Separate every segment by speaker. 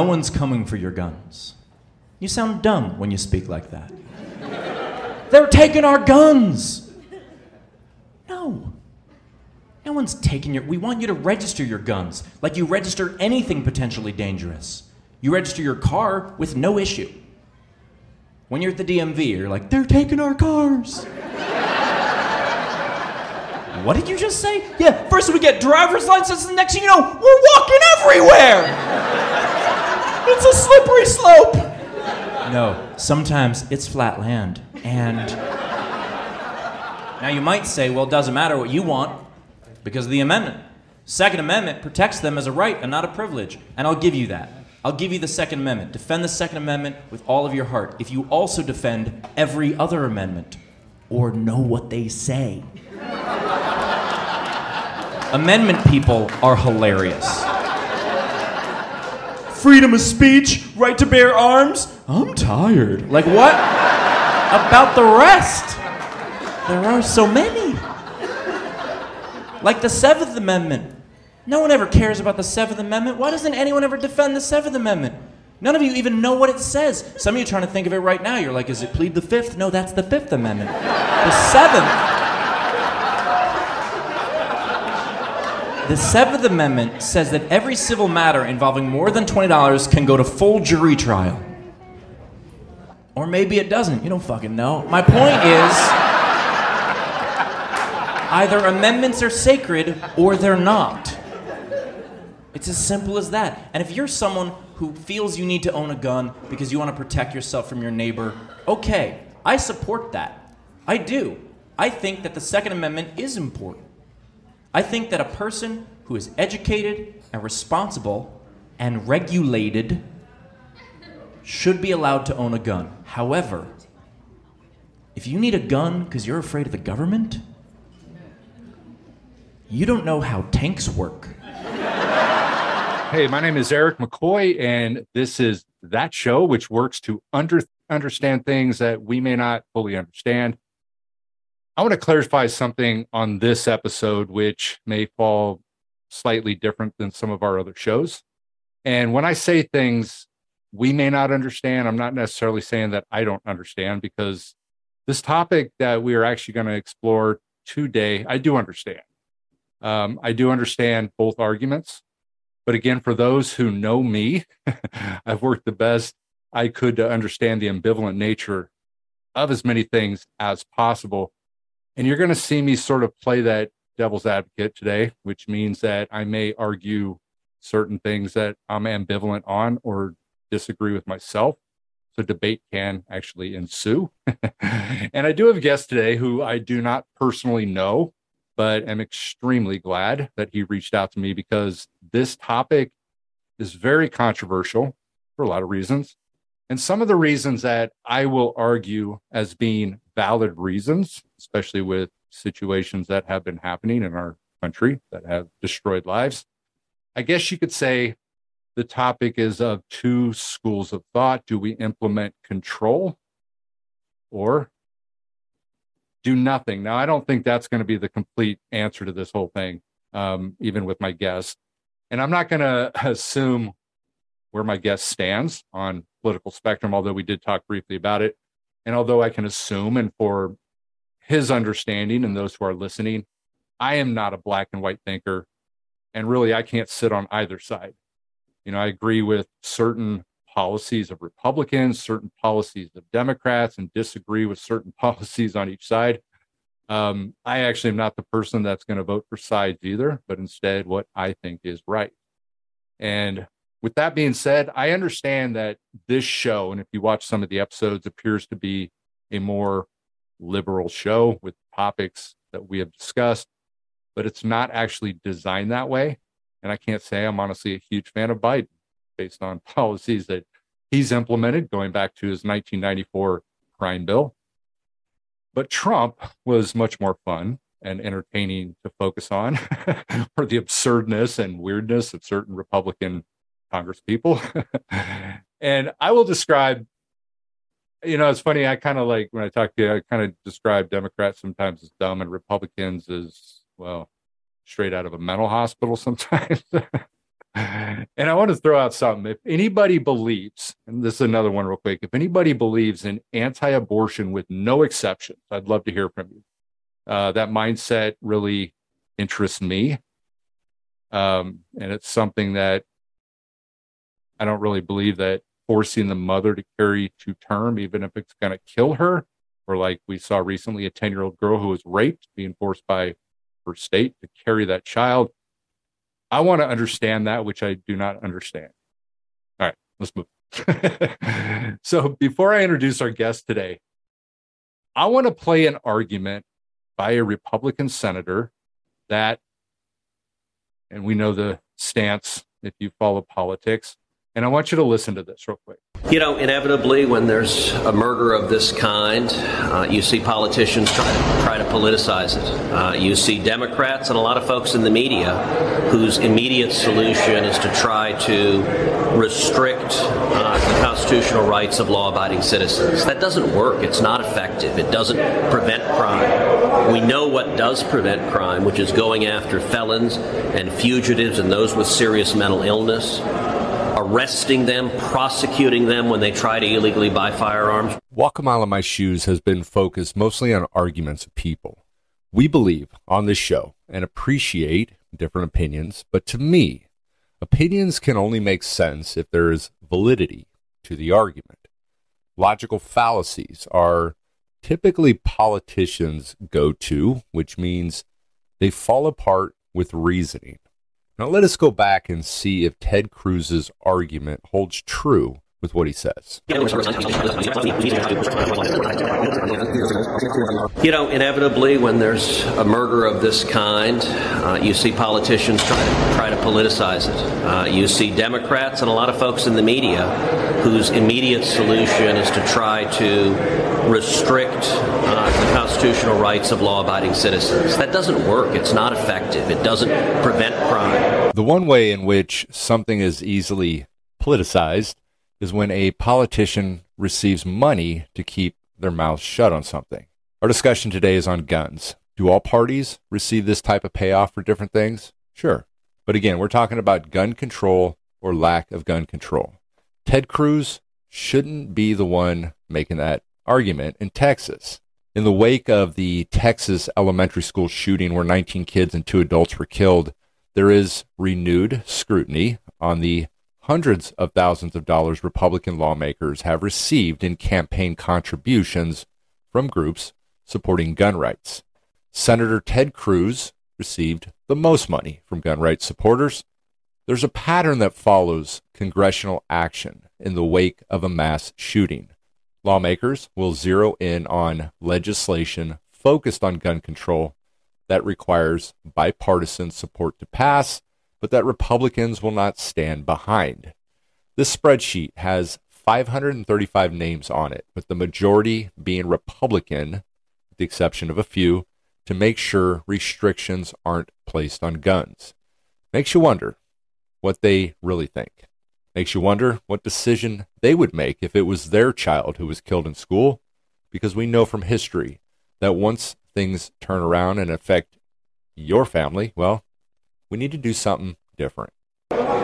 Speaker 1: No one's coming for your guns. You sound dumb when you speak like that. They're taking our guns. No. No one's taking your. We want you to register your guns like you register anything potentially dangerous. You register your car with no issue. When you're at the DMV, you're like, they're taking our cars. what did you just say? Yeah, first we get driver's licenses, and the next thing you know, we're walking everywhere. It's a slippery slope. No, sometimes it's flat land. And now you might say, well, it doesn't matter what you want because of the amendment. Second Amendment protects them as a right and not a privilege. And I'll give you that. I'll give you the Second Amendment. Defend the Second Amendment with all of your heart if you also defend every other amendment or know what they say. amendment people are hilarious. Freedom of speech, right to bear arms. I'm tired. Like, what about the rest? There are so many. Like the Seventh Amendment. No one ever cares about the Seventh Amendment. Why doesn't anyone ever defend the Seventh Amendment? None of you even know what it says. Some of you are trying to think of it right now. You're like, is it plead the Fifth? No, that's the Fifth Amendment. The Seventh. The Seventh Amendment says that every civil matter involving more than $20 can go to full jury trial. Or maybe it doesn't. You don't fucking know. My point is either amendments are sacred or they're not. It's as simple as that. And if you're someone who feels you need to own a gun because you want to protect yourself from your neighbor, okay, I support that. I do. I think that the Second Amendment is important. I think that a person who is educated and responsible and regulated should be allowed to own a gun. However, if you need a gun because you're afraid of the government, you don't know how tanks work.
Speaker 2: Hey, my name is Eric McCoy, and this is that show which works to under, understand things that we may not fully understand. I want to clarify something on this episode, which may fall slightly different than some of our other shows. And when I say things we may not understand, I'm not necessarily saying that I don't understand because this topic that we are actually going to explore today, I do understand. Um, I do understand both arguments. But again, for those who know me, I've worked the best I could to understand the ambivalent nature of as many things as possible. And you're going to see me sort of play that devil's advocate today, which means that I may argue certain things that I'm ambivalent on or disagree with myself. So debate can actually ensue. and I do have a guest today who I do not personally know, but am extremely glad that he reached out to me because this topic is very controversial for a lot of reasons. And some of the reasons that I will argue as being valid reasons, especially with situations that have been happening in our country that have destroyed lives. I guess you could say the topic is of two schools of thought. Do we implement control or do nothing. Now, I don't think that's going to be the complete answer to this whole thing, um, even with my guest. And I'm not going to assume where my guest stands on political spectrum, although we did talk briefly about it. And although I can assume, and for his understanding and those who are listening, I am not a black and white thinker. And really, I can't sit on either side. You know, I agree with certain policies of Republicans, certain policies of Democrats, and disagree with certain policies on each side. Um, I actually am not the person that's going to vote for sides either, but instead what I think is right. And with that being said, I understand that this show, and if you watch some of the episodes, appears to be a more liberal show with topics that we have discussed, but it's not actually designed that way. And I can't say I'm honestly a huge fan of Biden based on policies that he's implemented going back to his 1994 crime bill. But Trump was much more fun and entertaining to focus on for the absurdness and weirdness of certain Republican Congress people. and I will describe, you know, it's funny. I kind of like when I talk to you, I kind of describe Democrats sometimes as dumb and Republicans as, well, straight out of a mental hospital sometimes.
Speaker 3: and I want to throw out something. If anybody believes, and this is another one real quick, if anybody believes in anti abortion with no exceptions, I'd love to hear from you. Uh, that mindset really interests me. Um, and it's something that I don't really believe that forcing the mother to carry to term, even if it's going to kill her, or like we saw recently, a 10 year old girl who was raped being forced by her state to carry that child. I want to understand that, which I do not understand. All right, let's move. so before I introduce our guest today, I want to play an argument by a Republican senator that, and we know the stance if you follow politics, and I want you to listen to this real quick.
Speaker 4: You know, inevitably, when there's a murder of this kind, uh, you see politicians try to, try to politicize it. Uh, you see Democrats and a lot of folks in the media whose immediate solution is to try to restrict uh, the constitutional rights of law abiding citizens. That doesn't work. It's not effective. It doesn't prevent crime. We know what does prevent crime, which is going after felons and fugitives and those with serious mental illness arresting them, prosecuting them when they try to illegally buy firearms.
Speaker 3: Walk a Mile in My Shoes has been focused mostly on arguments of people. We believe on this show and appreciate different opinions, but to me, opinions can only make sense if there is validity to the argument. Logical fallacies are typically politicians' go to, which means they fall apart with reasoning. Now let us go back and see if Ted Cruz's argument holds true with what he says.
Speaker 4: You know, inevitably, when there's a murder of this kind, uh, you see politicians try to try to politicize it. Uh, you see Democrats and a lot of folks in the media whose immediate solution is to try to restrict uh, the constitutional rights of law-abiding citizens. That doesn't work. It's not effective. It doesn't prevent crime.
Speaker 3: The one way in which something is easily politicized is when a politician receives money to keep their mouth shut on something. Our discussion today is on guns. Do all parties receive this type of payoff for different things? Sure. But again, we're talking about gun control or lack of gun control. Ted Cruz shouldn't be the one making that argument in Texas. In the wake of the Texas elementary school shooting where 19 kids and two adults were killed, there is renewed scrutiny on the hundreds of thousands of dollars Republican lawmakers have received in campaign contributions from groups supporting gun rights. Senator Ted Cruz received the most money from gun rights supporters. There's a pattern that follows congressional action in the wake of a mass shooting. Lawmakers will zero in on legislation focused on gun control that requires bipartisan support to pass but that Republicans will not stand behind. This spreadsheet has 535 names on it, with the majority being Republican, with the exception of a few, to make sure restrictions aren't placed on guns. Makes you wonder what they really think. Makes you wonder what decision they would make if it was their child who was killed in school, because we know from history that once things turn around and affect your family, well, we need to do something different.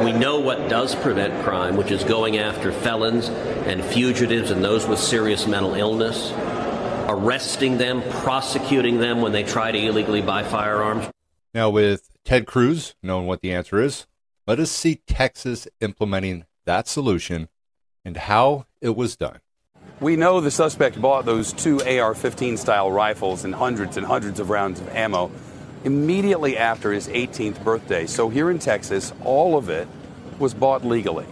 Speaker 4: We know what does prevent crime, which is going after felons and fugitives and those with serious mental illness, arresting them, prosecuting them when they try to illegally buy firearms.
Speaker 3: Now, with Ted Cruz knowing what the answer is, let us see Texas implementing that solution and how it was done.
Speaker 5: We know the suspect bought those two AR 15 style rifles and hundreds and hundreds of rounds of ammo immediately after his 18th birthday. So here in Texas, all of it was bought legally.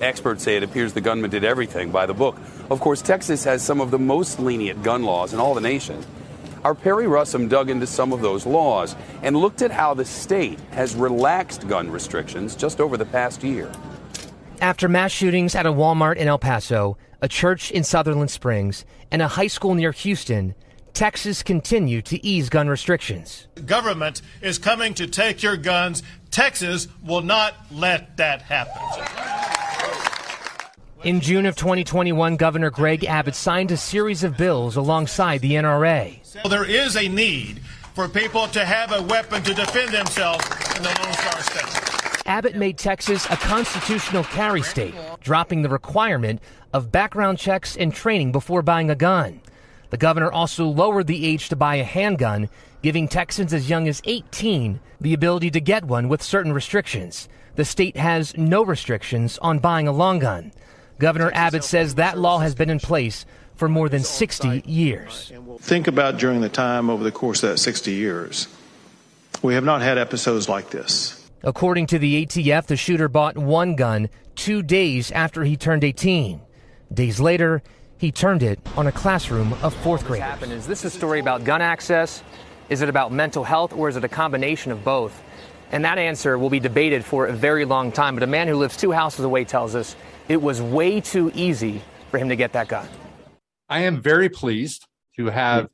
Speaker 5: Experts say it appears the gunman did everything by the book. Of course, Texas has some of the most lenient gun laws in all the nation. Our Perry Russom dug into some of those laws and looked at how the state has relaxed gun restrictions just over the past year.
Speaker 6: After mass shootings at a Walmart in El Paso, a church in Sutherland Springs, and a high school near Houston, Texas continued to ease gun restrictions.
Speaker 7: Government is coming to take your guns. Texas will not let that happen.
Speaker 6: In June of 2021, Governor Greg Abbott signed a series of bills alongside the NRA.
Speaker 7: So there is a need for people to have a weapon to defend themselves in the Lone Star State.
Speaker 6: Abbott made Texas a constitutional carry state, dropping the requirement of background checks and training before buying a gun. The governor also lowered the age to buy a handgun, giving Texans as young as 18 the ability to get one with certain restrictions. The state has no restrictions on buying a long gun. Governor Abbott says that law has been in place for more than 60 years.
Speaker 8: Think about during the time over the course of that 60 years. We have not had episodes like this.
Speaker 6: According to the ATF, the shooter bought one gun two days after he turned 18. Days later, he turned it on a classroom of fourth graders.
Speaker 9: Happened. Is this a story about gun access? Is it about mental health, or is it a combination of both? And that answer will be debated for a very long time. But a man who lives two houses away tells us it was way too easy for him to get that gun.
Speaker 2: I am very pleased to have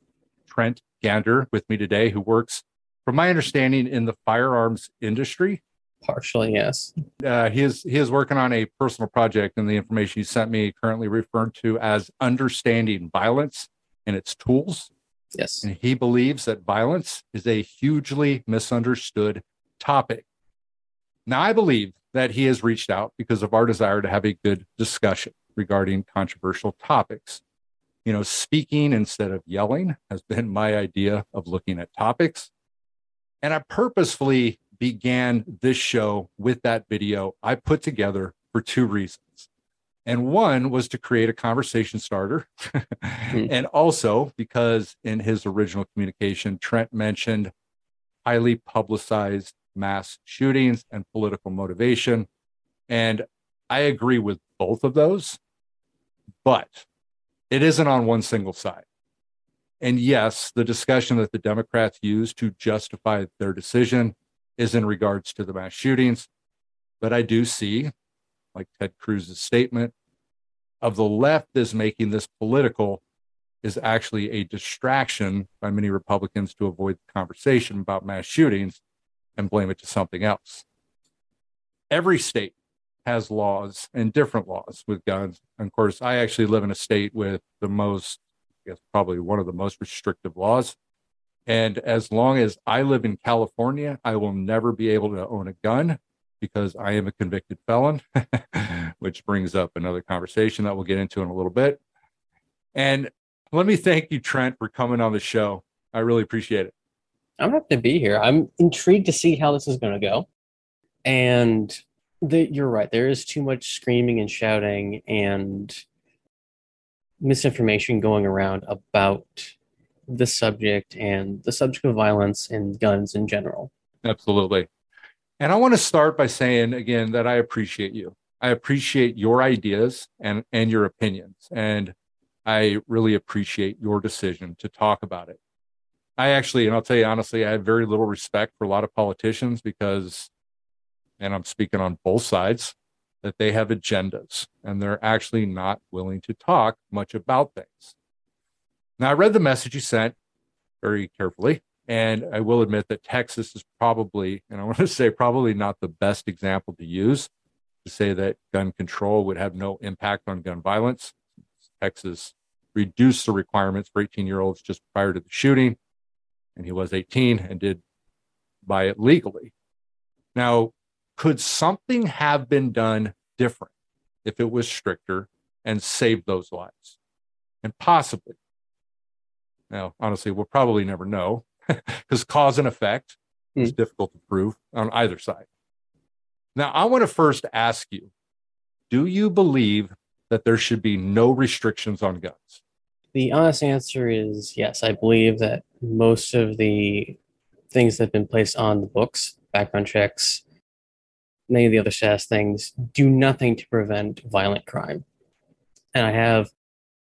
Speaker 2: Trent Gander with me today, who works, from my understanding, in the firearms industry.
Speaker 10: Partially, yes.
Speaker 2: Uh, he is he is working on a personal project, and the information you sent me currently referred to as understanding violence and its tools.
Speaker 10: Yes.
Speaker 2: And he believes that violence is a hugely misunderstood topic. Now, I believe that he has reached out because of our desire to have a good discussion regarding controversial topics. You know, speaking instead of yelling has been my idea of looking at topics. And I purposefully began this show with that video I put together for two reasons. And one was to create a conversation starter. Hmm. and also because in his original communication, Trent mentioned highly publicized mass shootings and political motivation. And I agree with both of those, but it isn't on one single side. And yes, the discussion that the Democrats use to justify their decision is in regards to the mass shootings. But I do see, like Ted Cruz's statement, of the left is making this political is actually a distraction by many Republicans to avoid the conversation about mass shootings and blame it to something else. Every state has laws and different laws with guns. And of course, I actually live in a state with the most, I guess, probably one of the most restrictive laws. And as long as I live in California, I will never be able to own a gun because I am a convicted felon, which brings up another conversation that we'll get into in a little bit. And let me thank you, Trent, for coming on the show. I really appreciate it.
Speaker 10: I'm happy to be here. I'm intrigued to see how this is going to go. And the, you're right. There is too much screaming and shouting and misinformation going around about the subject and the subject of violence and guns in general.
Speaker 2: Absolutely. And I want to start by saying again that I appreciate you. I appreciate your ideas and, and your opinions. And I really appreciate your decision to talk about it. I actually, and I'll tell you honestly, I have very little respect for a lot of politicians because, and I'm speaking on both sides, that they have agendas and they're actually not willing to talk much about things. Now, I read the message you sent very carefully, and I will admit that Texas is probably, and I want to say probably not the best example to use to say that gun control would have no impact on gun violence. Texas reduced the requirements for 18 year olds just prior to the shooting, and he was 18 and did buy it legally. Now, could something have been done different if it was stricter and saved those lives? And possibly. Now, honestly, we'll probably never know because cause and effect mm. is difficult to prove on either side. Now, I want to first ask you do you believe that there should be no restrictions on guns?
Speaker 10: The honest answer is yes. I believe that most of the things that have been placed on the books, background checks, many of the other status things, do nothing to prevent violent crime. And I have,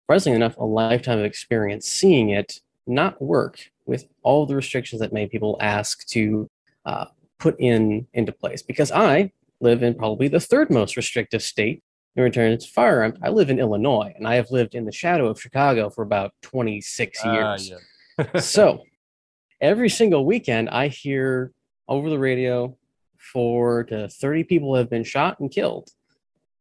Speaker 10: surprisingly enough, a lifetime of experience seeing it not work with all the restrictions that many people ask to uh, put in into place. Because I live in probably the third most restrictive state in return to firearms. I live in Illinois, and I have lived in the shadow of Chicago for about 26 ah, years. Uh, yeah. so every single weekend, I hear over the radio four to 30 people have been shot and killed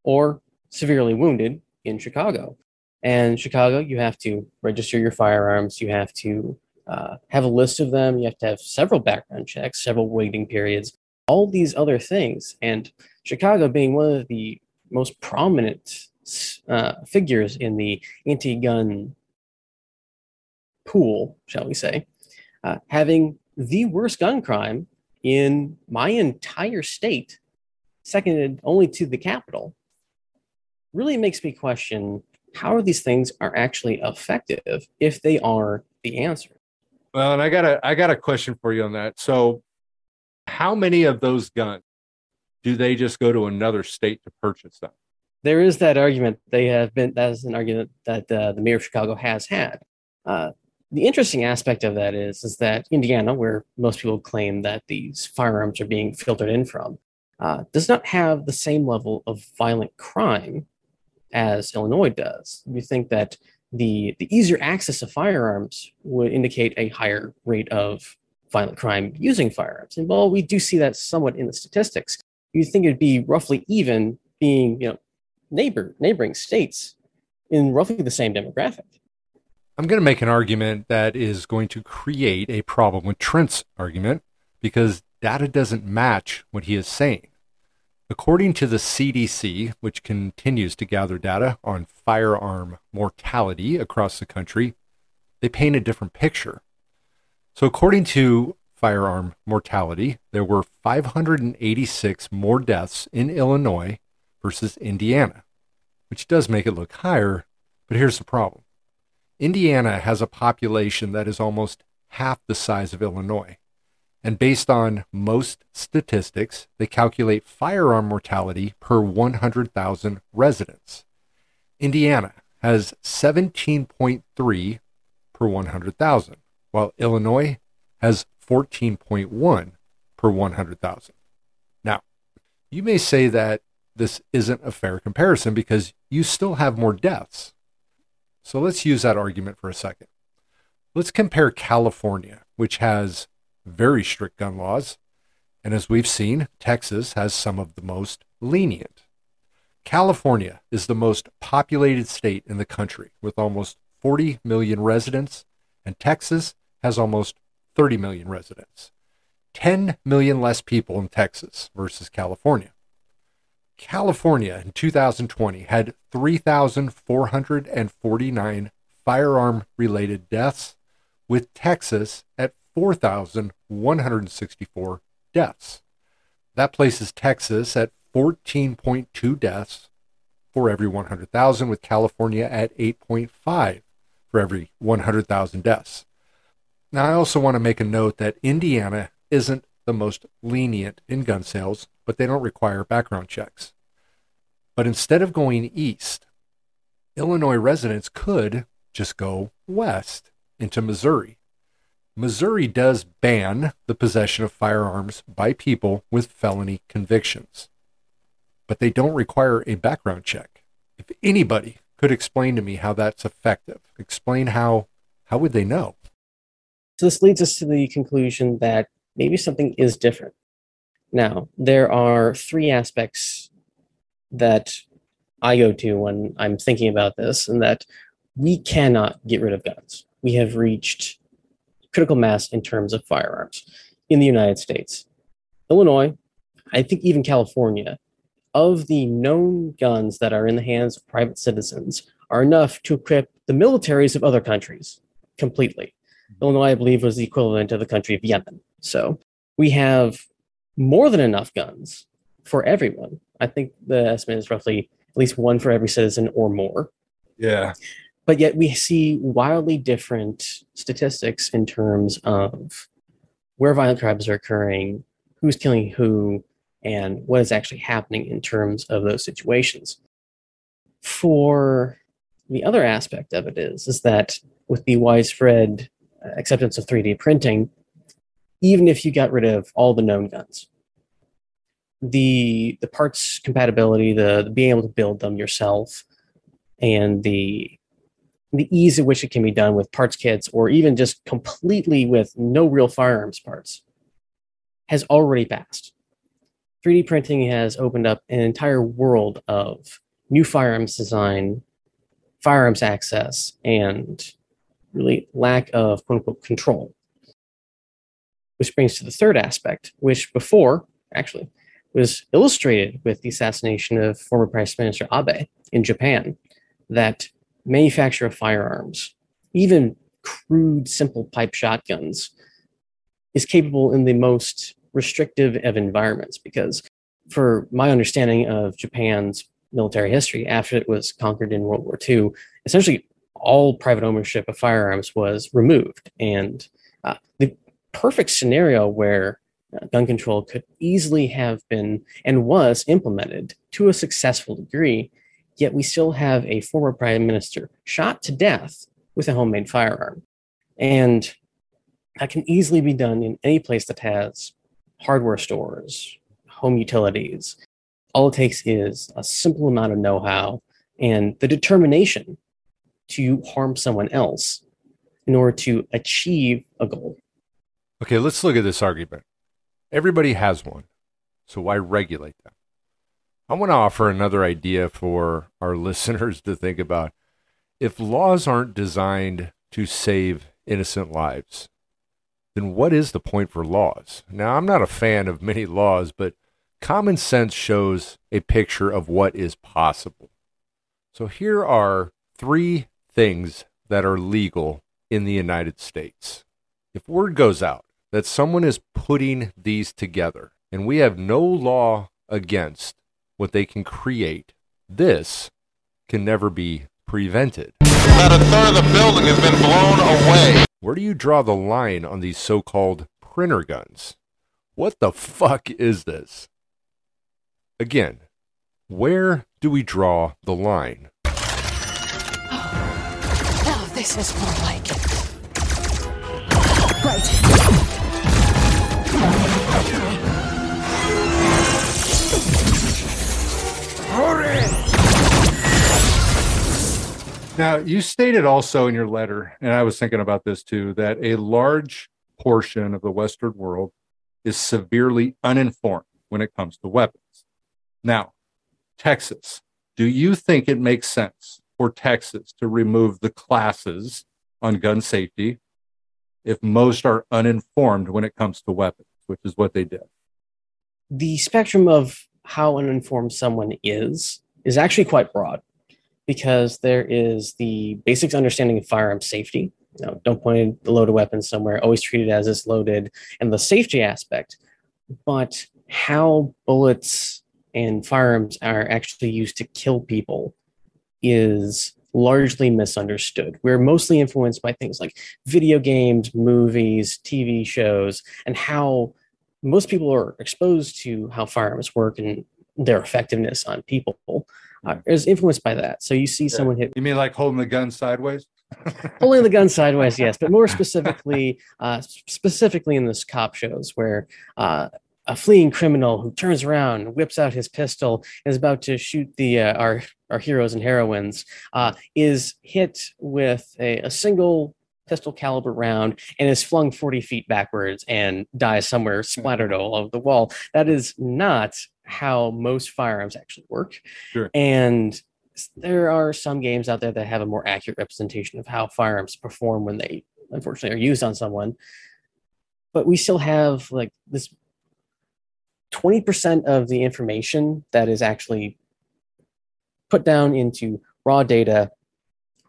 Speaker 10: or severely wounded in Chicago. And Chicago, you have to register your firearms, you have to uh, have a list of them, you have to have several background checks, several waiting periods. all these other things. And Chicago being one of the most prominent uh, figures in the anti gun pool, shall we say, uh, having the worst gun crime in my entire state, seconded only to the capital, really makes me question how are these things are actually effective if they are the answer.
Speaker 2: Well, and I got a I got a question for you on that. So, how many of those guns do they just go to another state to purchase them?
Speaker 10: There is that argument. They have been. That is an argument that uh, the mayor of Chicago has had. Uh, the interesting aspect of that is is that Indiana, where most people claim that these firearms are being filtered in from, uh, does not have the same level of violent crime as Illinois does. You think that the the easier access to firearms would indicate a higher rate of violent crime using firearms. And while we do see that somewhat in the statistics, you think it'd be roughly even being, you know, neighbor neighboring states in roughly the same demographic.
Speaker 2: I'm going to make an argument that is going to create a problem with Trent's argument because data doesn't match what he is saying. According to the CDC, which continues to gather data on firearm mortality across the country, they paint a different picture. So, according to firearm mortality, there were 586 more deaths in Illinois versus Indiana, which does make it look higher, but here's the problem Indiana has a population that is almost half the size of Illinois. And based on most statistics, they calculate firearm mortality per 100,000 residents. Indiana has 17.3 per 100,000, while Illinois has 14.1 per 100,000. Now, you may say that this isn't a fair comparison because you still have more deaths. So let's use that argument for a second. Let's compare California, which has very strict gun laws, and as we've seen, Texas has some of the most lenient. California is the most populated state in the country with almost 40 million residents, and Texas has almost 30 million residents. 10 million less people in Texas versus California. California in 2020 had 3,449 firearm related deaths, with Texas at 4,164 deaths. That places Texas at 14.2 deaths for every 100,000, with California at 8.5 for every 100,000 deaths. Now, I also want to make a note that Indiana isn't the most lenient in gun sales but they don't require background checks. But instead of going east, Illinois residents could just go west into Missouri. Missouri does ban the possession of firearms by people with felony convictions, but they don't require a background check. If anybody could explain to me how that's effective, explain how how would they know?
Speaker 10: So this leads us to the conclusion that maybe something is different. Now, there are three aspects that I go to when I'm thinking about this, and that we cannot get rid of guns. We have reached critical mass in terms of firearms in the United States. Illinois, I think even California, of the known guns that are in the hands of private citizens, are enough to equip the militaries of other countries completely. Illinois, I believe, was the equivalent of the country of Yemen. So we have more than enough guns for everyone. I think the estimate is roughly at least one for every citizen or more.
Speaker 2: Yeah.
Speaker 10: But yet we see wildly different statistics in terms of where violent crimes are occurring, who's killing who, and what is actually happening in terms of those situations. For the other aspect of it is, is that with the widespread acceptance of 3D printing, even if you got rid of all the known guns. The the parts compatibility, the, the being able to build them yourself, and the the ease at which it can be done with parts kits or even just completely with no real firearms parts has already passed. 3D printing has opened up an entire world of new firearms design, firearms access, and really lack of quote unquote control which brings to the third aspect, which before actually, was illustrated with the assassination of former Prime Minister Abe in Japan. That manufacture of firearms, even crude, simple pipe shotguns, is capable in the most restrictive of environments because for my understanding of Japan's military history after it was conquered in World War II, essentially all private ownership of firearms was removed. And uh, the perfect scenario where uh, gun control could easily have been and was implemented to a successful degree, yet we still have a former prime minister shot to death with a homemade firearm. And that can easily be done in any place that has hardware stores, home utilities. All it takes is a simple amount of know how and the determination to harm someone else in order to achieve a goal.
Speaker 2: Okay, let's look at this argument. Everybody has one, so why regulate them? I want to offer another idea for our listeners to think about. If laws aren't designed to save innocent lives, then what is the point for laws? Now, I'm not a fan of many laws, but common sense shows a picture of what is possible. So here are three things that are legal in the United States. If word goes out that someone is putting these together and we have no law against what they can create, this can never be prevented.
Speaker 11: About a third of the building has been blown away.
Speaker 2: Where do you draw the line on these so called printer guns? What the fuck is this? Again, where do we draw the line?
Speaker 12: Now this is more like it. Right.
Speaker 2: Now, you stated also in your letter, and I was thinking about this too, that a large portion of the Western world is severely uninformed when it comes to weapons. Now, Texas, do you think it makes sense for Texas to remove the classes on gun safety if most are uninformed when it comes to weapons, which is what they did?
Speaker 10: The spectrum of how uninformed someone is is actually quite broad because there is the basics understanding of firearm safety. You know, don't point a loaded weapon somewhere, always treat it as it's loaded, and the safety aspect. But how bullets and firearms are actually used to kill people is largely misunderstood. We're mostly influenced by things like video games, movies, TV shows, and how most people are exposed to how firearms work and their effectiveness on people is influenced by that. So you see someone hit.
Speaker 2: You mean like holding the gun sideways?
Speaker 10: holding the gun sideways, yes, but more specifically, uh, specifically in this cop shows where uh, a fleeing criminal who turns around, whips out his pistol, and is about to shoot the uh, our our heroes and heroines, uh, is hit with a, a single pistol caliber round and is flung 40 feet backwards and dies somewhere splattered all over the wall. That is not how most firearms actually work.
Speaker 2: Sure.
Speaker 10: And there are some games out there that have a more accurate representation of how firearms perform when they unfortunately are used on someone. But we still have like this 20% of the information that is actually put down into raw data,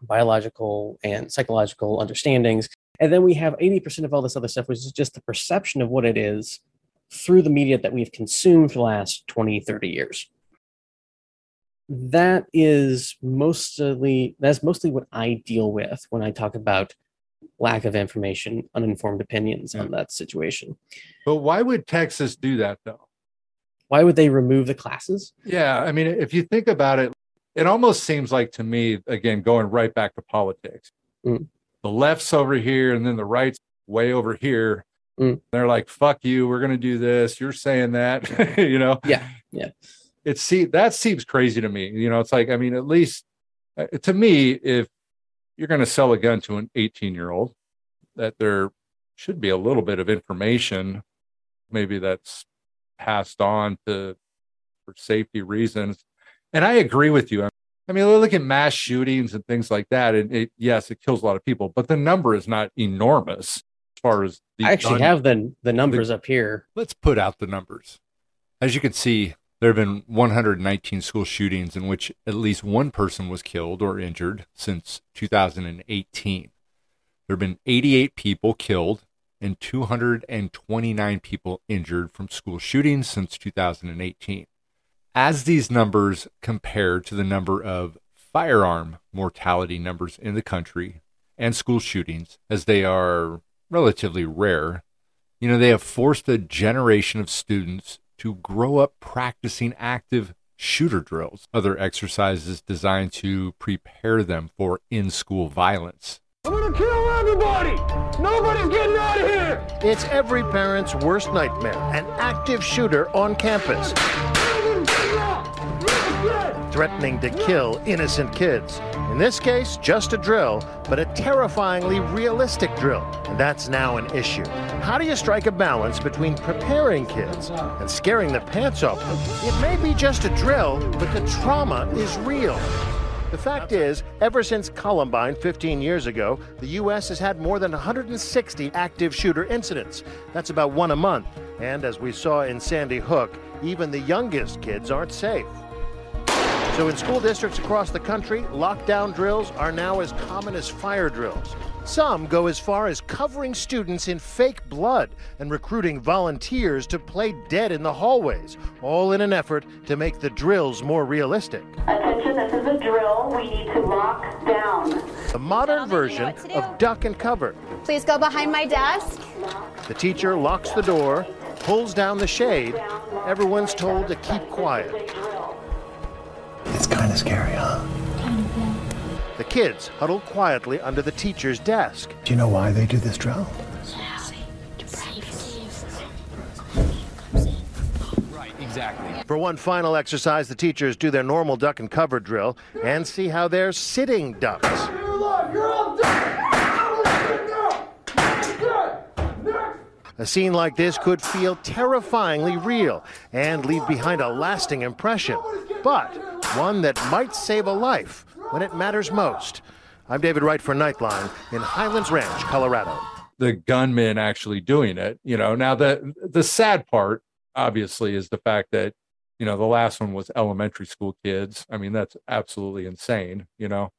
Speaker 10: biological and psychological understandings. And then we have 80% of all this other stuff, which is just the perception of what it is through the media that we've consumed for the last 20, 30 years. That is mostly that's mostly what I deal with when I talk about lack of information, uninformed opinions on that situation.
Speaker 2: But why would Texas do that though?
Speaker 10: Why would they remove the classes?
Speaker 2: Yeah, I mean, if you think about it, it almost seems like to me, again, going right back to politics.
Speaker 10: Mm.
Speaker 2: The left's over here and then the right's way over here.
Speaker 10: Mm.
Speaker 2: They're like, fuck you, we're gonna do this. You're saying that, you know?
Speaker 10: Yeah, yeah.
Speaker 2: It see that seems crazy to me. You know, it's like, I mean, at least uh, to me, if you're gonna sell a gun to an 18 year old, that there should be a little bit of information, maybe that's passed on to for safety reasons. And I agree with you. I mean, look at mass shootings and things like that. And it, yes, it kills a lot of people, but the number is not enormous far as the
Speaker 10: I actually
Speaker 2: gun-
Speaker 10: have the the numbers up here.
Speaker 2: Let's put out the numbers. As you can see, there have been 119 school shootings in which at least one person was killed or injured since 2018. There have been 88 people killed and 229 people injured from school shootings since 2018. As these numbers compare to the number of firearm mortality numbers in the country and school shootings, as they are relatively rare, you know, they have forced a generation of students to grow up practicing active shooter drills, other exercises designed to prepare them for in school violence.
Speaker 13: I'm gonna kill everybody! Nobody's getting out of here! It's every parent's worst nightmare an active shooter on campus. Threatening to kill innocent kids. In this case, just a drill, but a terrifyingly realistic drill. And that's now an issue. How do you strike a balance between preparing kids and scaring the pants off them? It may be just a drill, but the trauma is real. The fact is, ever since Columbine 15 years ago, the U.S. has had more than 160 active shooter incidents. That's about one a month. And as we saw in Sandy Hook, even the youngest kids aren't safe. So, in school districts across the country, lockdown drills are now as common as fire drills. Some go as far as covering students in fake blood and recruiting volunteers to play dead in the hallways, all in an effort to make the drills more realistic.
Speaker 14: Attention, this is a drill. We need to lock down.
Speaker 13: A modern version of duck and cover.
Speaker 15: Please go behind my desk.
Speaker 13: The teacher locks the door, pulls down the shade. Everyone's told to keep quiet.
Speaker 16: It's kind of scary, huh?
Speaker 13: The kids huddle quietly under the teacher's desk.
Speaker 16: Do you know why they do this drill?
Speaker 13: Right, exactly. For one final exercise, the teachers do their normal duck and cover drill and see how they're sitting ducks. A scene like this could feel terrifyingly real and leave behind a lasting impression, but one that might save a life when it matters most. I'm David Wright for Nightline in Highlands Ranch, Colorado.
Speaker 2: The gunman actually doing it, you know. Now the the sad part obviously is the fact that you know the last one was elementary school kids. I mean that's absolutely insane, you know.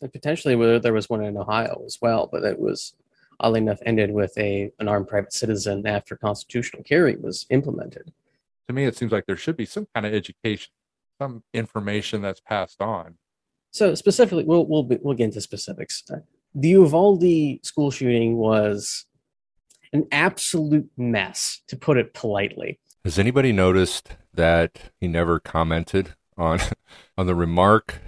Speaker 10: And potentially there was one in Ohio as well, but it was oddly enough ended with a an armed private citizen after constitutional carry was implemented.
Speaker 2: To me, it seems like there should be some kind of education, some information that's passed on.
Speaker 10: So specifically, we'll we'll be, we'll get into specifics. Uh, the Uvalde school shooting was an absolute mess, to put it politely.
Speaker 2: Has anybody noticed that he never commented on on the remark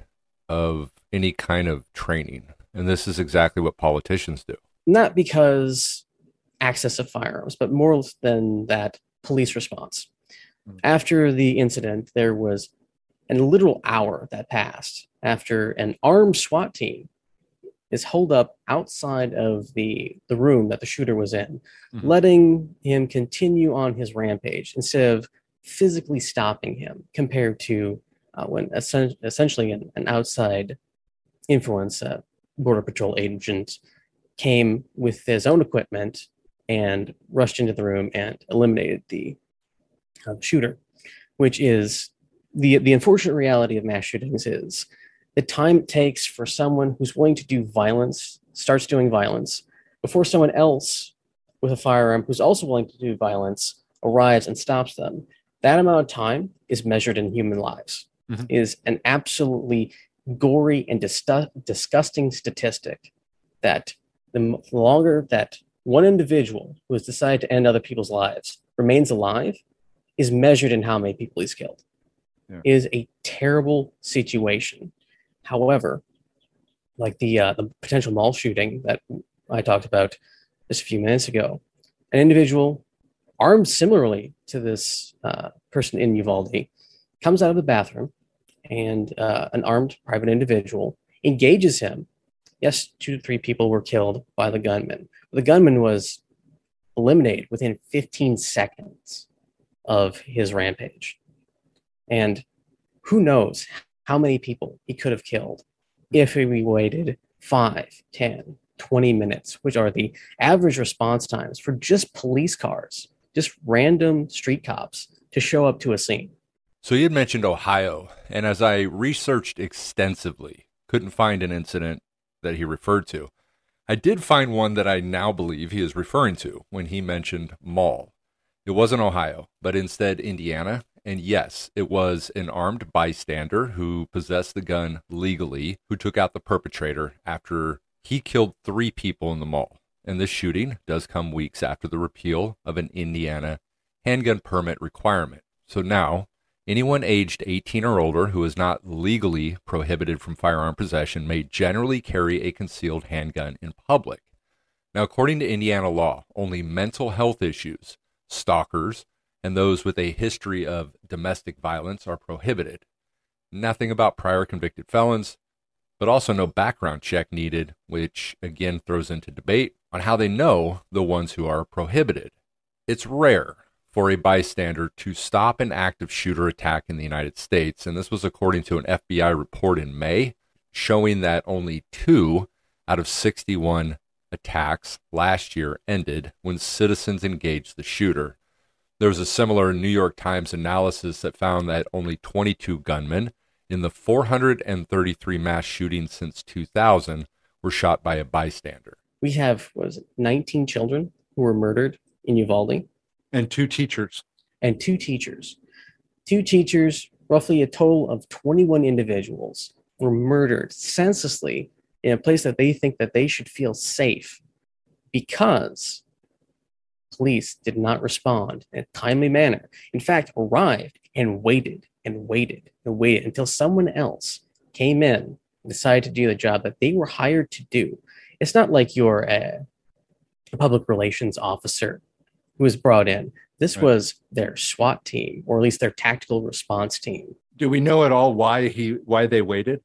Speaker 2: of any kind of training? And this is exactly what politicians do.
Speaker 10: Not because access of firearms, but more than that, police response. Mm-hmm. After the incident, there was a literal hour that passed after an armed SWAT team is holed up outside of the, the room that the shooter was in, mm-hmm. letting him continue on his rampage instead of physically stopping him compared to uh, when essen- essentially an, an, outside influence uh, border patrol agent came with his own equipment and rushed into the room and eliminated the uh, shooter, which is the the unfortunate reality of mass shootings is the time it takes for someone who's willing to do violence starts doing violence before someone else with a firearm who's also willing to do violence arrives and stops them. That amount of time is measured in human lives. Mm-hmm. Is an absolutely gory and dis- disgusting statistic that the longer that one individual who has decided to end other people's lives remains alive is measured in how many people he's killed yeah. is a terrible situation. However, like the uh, the potential mall shooting that I talked about just a few minutes ago, an individual armed similarly to this uh, person in Uvalde comes out of the bathroom, and uh, an armed private individual engages him. Yes, two to three people were killed by the gunman. The gunman was eliminated within 15 seconds of his rampage. And who knows how many people he could have killed if he waited 5, 10, 20 minutes, which are the average response times for just police cars, just random street cops to show up to a scene.
Speaker 2: So he had mentioned Ohio, and as I researched extensively, couldn't find an incident that he referred to. I did find one that I now believe he is referring to when he mentioned mall. It wasn't Ohio, but instead Indiana. And yes, it was an armed bystander who possessed the gun legally who took out the perpetrator after he killed three people in the mall. And this shooting does come weeks after the repeal of an Indiana handgun permit requirement. So now, anyone aged 18 or older who is not legally prohibited from firearm possession may generally carry a concealed handgun in public. Now, according to Indiana law, only mental health issues stalkers, and those with a history of domestic violence are prohibited. Nothing about prior convicted felons, but also no background check needed, which again throws into debate on how they know the ones who are prohibited. It's rare for a bystander to stop an active shooter attack in the United States, and this was according to an FBI report in May showing that only two out of 61 attacks last year ended when citizens engaged the shooter. There was a similar New York Times analysis that found that only 22 gunmen in the 433 mass shootings since 2000 were shot by a bystander.
Speaker 10: We have was it 19 children who were murdered in Uvalde,
Speaker 2: and two teachers,
Speaker 10: and two teachers, two teachers, roughly a total of 21 individuals were murdered senselessly in a place that they think that they should feel safe because police did not respond in a timely manner. In fact, arrived and waited and waited and waited until someone else came in and decided to do the job that they were hired to do. It's not like you're a, a public relations officer who was brought in. This right. was their SWAT team, or at least their tactical response team.
Speaker 2: Do we know at all why he why they waited?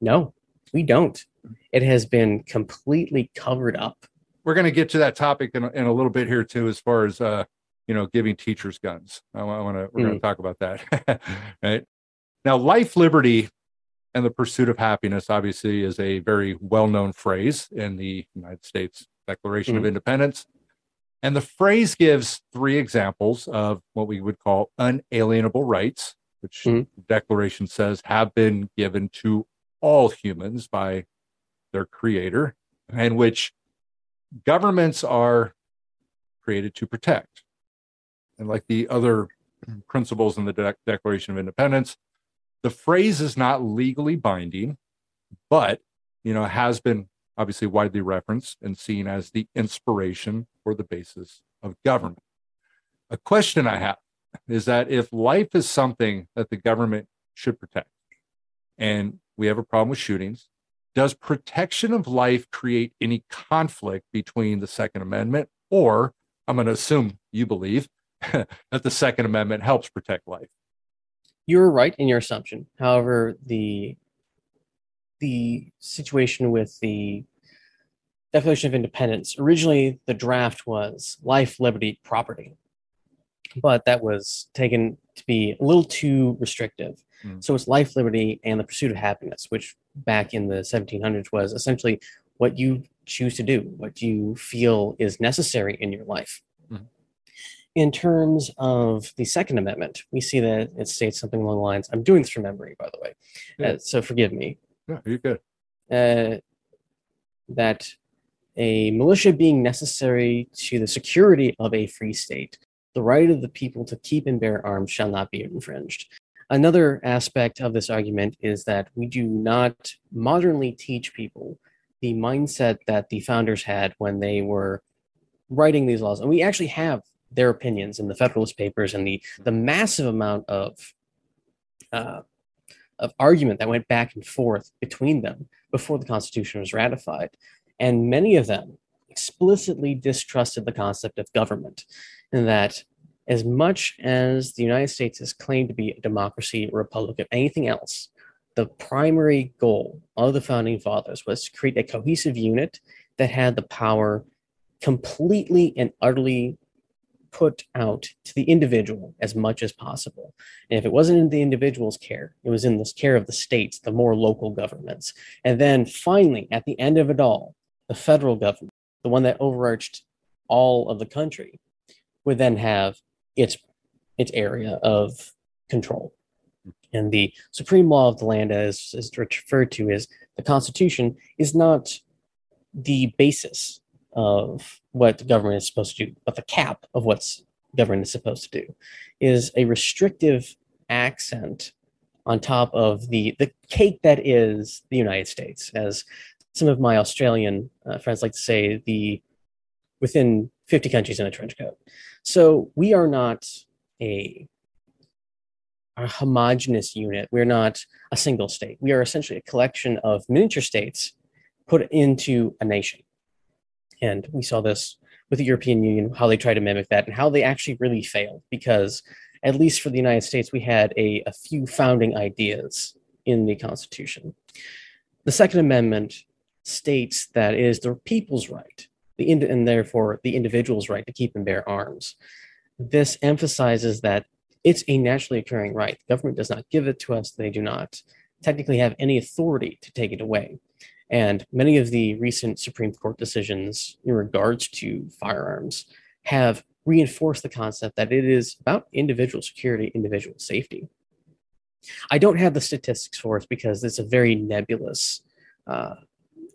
Speaker 10: No, we don't. It has been completely covered up.
Speaker 2: We're going to get to that topic in, in a little bit here too, as far as uh, you know, giving teachers guns. I, I want to. We're mm. going to talk about that. right now, life, liberty, and the pursuit of happiness obviously is a very well-known phrase in the United States Declaration mm. of hmm. Independence. And the phrase gives three examples of what we would call unalienable rights, which mm. the Declaration says have been given to all humans by their creator, and which governments are created to protect. And like the other principles in the De- Declaration of Independence, the phrase is not legally binding, but you know has been obviously widely referenced and seen as the inspiration or the basis of government. A question I have is that if life is something that the government should protect, and we have a problem with shootings. Does protection of life create any conflict between the Second Amendment, or I'm going to assume you believe that the Second Amendment helps protect life?
Speaker 10: You're right in your assumption. However, the the situation with the Declaration of Independence originally the draft was life, liberty, property, but that was taken to be a little too restrictive. Mm. So it's life, liberty, and the pursuit of happiness, which back in the 1700s was essentially what you choose to do, what you feel is necessary in your life. Mm. In terms of the Second Amendment, we see that it states something along the lines. I'm doing this from memory, by the way, yeah. uh, so forgive me.
Speaker 2: Yeah, you're good.
Speaker 10: Uh, that a militia being necessary to the security of a free state, the right of the people to keep and bear arms shall not be infringed. Another aspect of this argument is that we do not modernly teach people the mindset that the founders had when they were writing these laws. And we actually have their opinions in the Federalist Papers and the, the massive amount of, uh, of argument that went back and forth between them before the Constitution was ratified. And many of them explicitly distrusted the concept of government, that as much as the United States has claimed to be a democracy, a republic, or anything else, the primary goal of the founding fathers was to create a cohesive unit that had the power completely and utterly put out to the individual as much as possible. And if it wasn't in the individual's care, it was in the care of the states, the more local governments. And then finally, at the end of it all, the federal government, the one that overarched all of the country, would then have its its area of control. And the supreme law of the land, as is referred to as the Constitution, is not the basis of what the government is supposed to do, but the cap of what's government is supposed to do, is a restrictive accent on top of the the cake that is the United States, as some of my Australian uh, friends like to say, the within 50 countries in a trench coat. So we are not a a homogenous unit. We're not a single state. We are essentially a collection of miniature states put into a nation. And we saw this with the European Union, how they tried to mimic that and how they actually really failed. Because, at least for the United States, we had a, a few founding ideas in the Constitution. The Second Amendment states that it is the people's right, the ind- and therefore the individual's right to keep and bear arms. This emphasizes that it's a naturally occurring right. The government does not give it to us. They do not technically have any authority to take it away. And many of the recent Supreme Court decisions in regards to firearms have reinforced the concept that it is about individual security, individual safety. I don't have the statistics for us because it's a very nebulous, uh,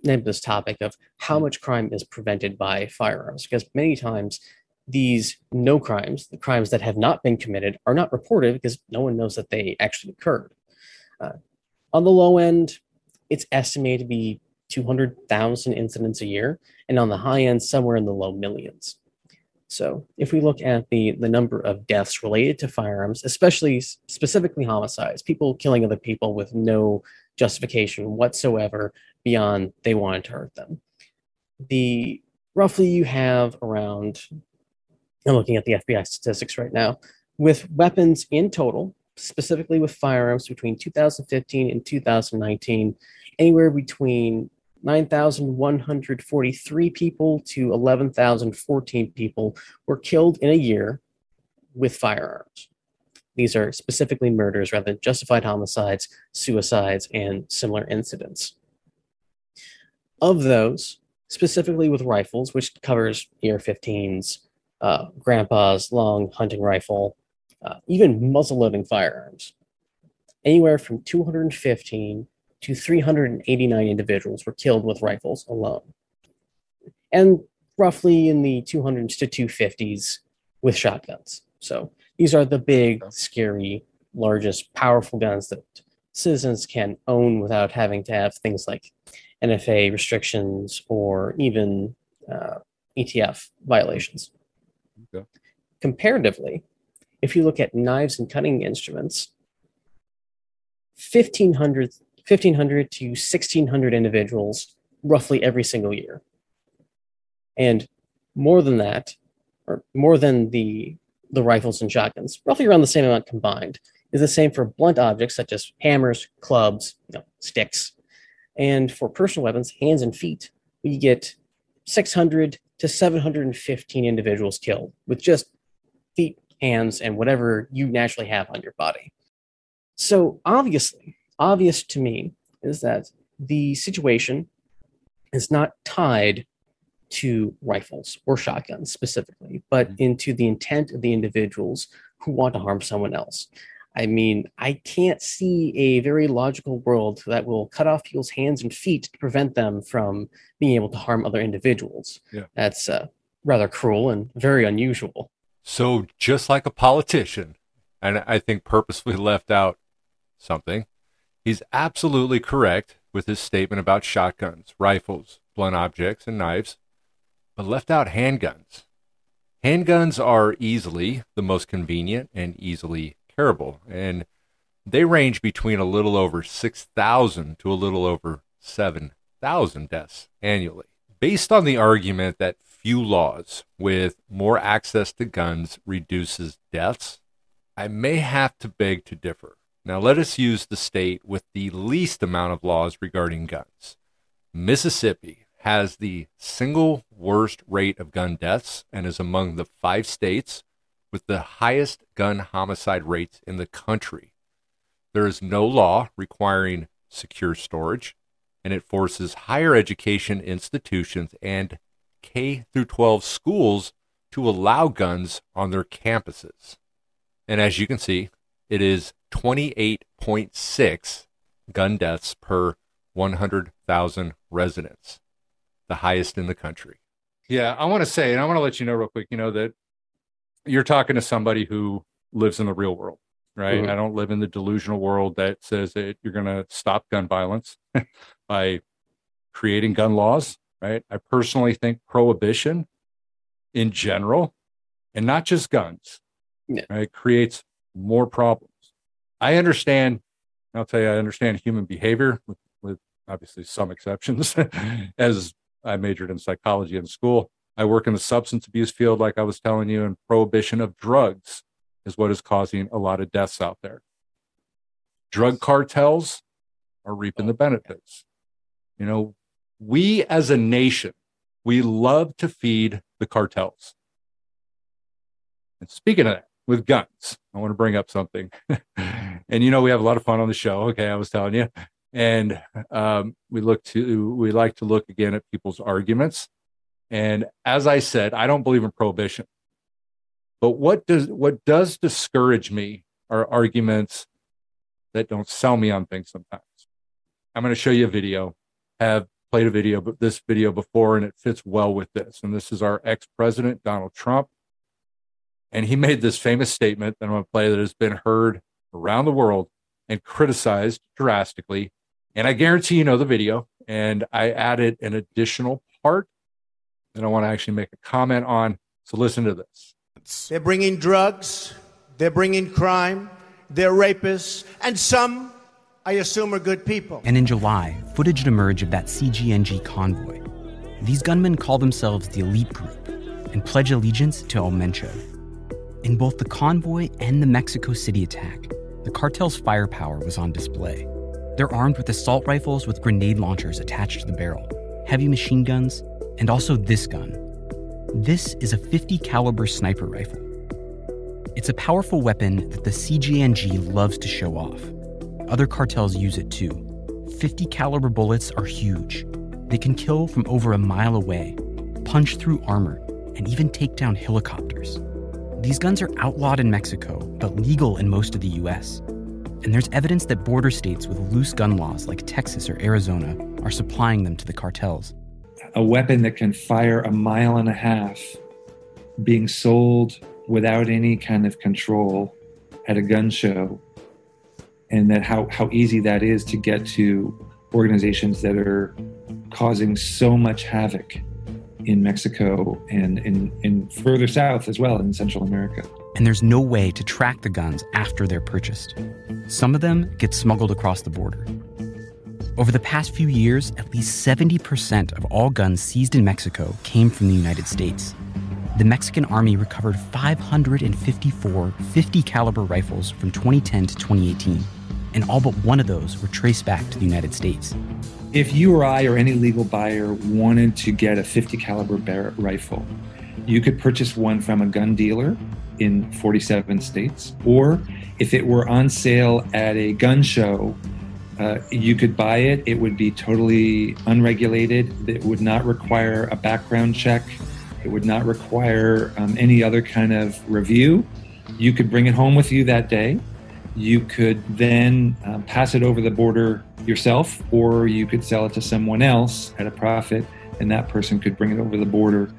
Speaker 10: nebulous topic of how much crime is prevented by firearms. Because many times these no crimes, the crimes that have not been committed, are not reported because no one knows that they actually occurred. Uh, on the low end, it's estimated to be 200,000 incidents a year, and on the high end, somewhere in the low millions. So, if we look at the, the number of deaths related to firearms, especially specifically homicides, people killing other people with no justification whatsoever beyond they wanted to hurt them, the roughly you have around I'm looking at the FBI statistics right now. With weapons in total, specifically with firearms between 2015 and 2019, anywhere between 9,143 people to 11,014 people were killed in a year with firearms. These are specifically murders rather than justified homicides, suicides, and similar incidents. Of those, specifically with rifles, which covers AR-15s, uh, grandpa's long hunting rifle, uh, even muzzle loading firearms. Anywhere from 215 to 389 individuals were killed with rifles alone. And roughly in the 200s to 250s with shotguns. So these are the big, scary, largest, powerful guns that citizens can own without having to have things like NFA restrictions or even uh, ATF violations.
Speaker 3: Okay.
Speaker 10: Comparatively, if you look at knives and cutting instruments, 1,500, 1,500 to 1,600 individuals roughly every single year. And more than that, or more than the, the rifles and shotguns, roughly around the same amount combined, is the same for blunt objects such as hammers, clubs, you know, sticks. And for personal weapons, hands and feet, we get 600 to 715 individuals killed with just feet, hands, and whatever you naturally have on your body. So, obviously, obvious to me is that the situation is not tied to rifles or shotguns specifically, but mm-hmm. into the intent of the individuals who want to harm someone else. I mean, I can't see a very logical world that will cut off people's hands and feet to prevent them from being able to harm other individuals.
Speaker 3: Yeah.
Speaker 10: That's uh, rather cruel and very unusual.
Speaker 3: So, just like a politician, and I think purposefully left out something, he's absolutely correct with his statement about shotguns, rifles, blunt objects, and knives, but left out handguns. Handguns are easily the most convenient and easily terrible. And they range between a little over 6,000 to a little over 7,000 deaths annually. Based on the argument that few laws with more access to guns reduces deaths, I may have to beg to differ. Now, let us use the state with the least amount of laws regarding guns. Mississippi has the single worst rate of gun deaths and is among the five states with the highest gun homicide rates in the country. There is no law requiring secure storage, and it forces higher education institutions and K through 12 schools to allow guns on their campuses.
Speaker 2: And as you can see, it is 28.6 gun deaths per 100,000 residents, the highest in the country. Yeah, I want to say, and I want to let you know real quick, you know, that you're talking to somebody who lives in the real world, right?
Speaker 10: Mhm.
Speaker 2: I don't live in the delusional world that says that you're going to stop gun violence by creating gun laws, right? I personally think prohibition in general, and not just guns, right, creates more problems. I understand, I'll tell you, I understand human behavior with, with obviously some exceptions, as I majored in psychology in school. I work in the substance abuse field, like I was telling you, and prohibition of drugs is what is causing a lot of deaths out there. Drug cartels are reaping the benefits. You know, we as a nation, we love to feed the cartels. And speaking of that, with guns, I want to bring up something. and you know, we have a lot of fun on the show. Okay, I was telling you. And um, we look to we like to look again at people's arguments. And as I said, I don't believe in prohibition. But what does what does discourage me are arguments that don't sell me on things sometimes. I'm going to show you a video. Have played a video, but this video before, and it fits well with this. And this is our ex-president Donald Trump, and he made this famous statement that I'm going to play that has been heard around the world and criticized drastically. And I guarantee you know the video. And I added an additional part that I want to actually make a comment on. So listen to this.
Speaker 17: They're bringing drugs, they're bringing crime, they're rapists, and some, I assume, are good people.
Speaker 18: And in July, footage emerged of that CJNG convoy. These gunmen call themselves the Elite Group and pledge allegiance to El Mencho. In both the convoy and the Mexico City attack, the cartel's firepower was on display. They're armed with assault rifles with grenade launchers attached to the barrel, heavy machine guns, and also this gun. This is a 50 caliber sniper rifle. It's a powerful weapon that the CJNG loves to show off. Other cartels use it too. 50 caliber bullets are huge. They can kill from over a mile away, punch through armor, and even take down helicopters. These guns are outlawed in Mexico, but legal in most of the US. And there's evidence that border states with loose gun laws like Texas or Arizona are supplying them to the cartels.
Speaker 19: A weapon that can fire a mile and a half being sold without any kind of control at a gun show and that how, how easy that is to get to organizations that are causing so much havoc in Mexico and in, in further south as well in Central America.
Speaker 18: And there's no way to track the guns after they're purchased. Some of them get smuggled across the border. Over the past few years, at least 70% of all guns seized in Mexico came from the United States. The Mexican army recovered 554 50 caliber rifles from 2010 to 2018, and all but one of those were traced back to the United States.
Speaker 19: If you or I or any legal buyer wanted to get a 50 caliber bar- rifle, you could purchase one from a gun dealer in 47 states, or if it were on sale at a gun show, uh, you could buy it. It would be totally unregulated. It would not require a background check. It would not require um, any other kind of review. You could bring it home with you that day. You could then um, pass it over the border yourself, or you could sell it to someone else at a profit, and that person could bring it over the border.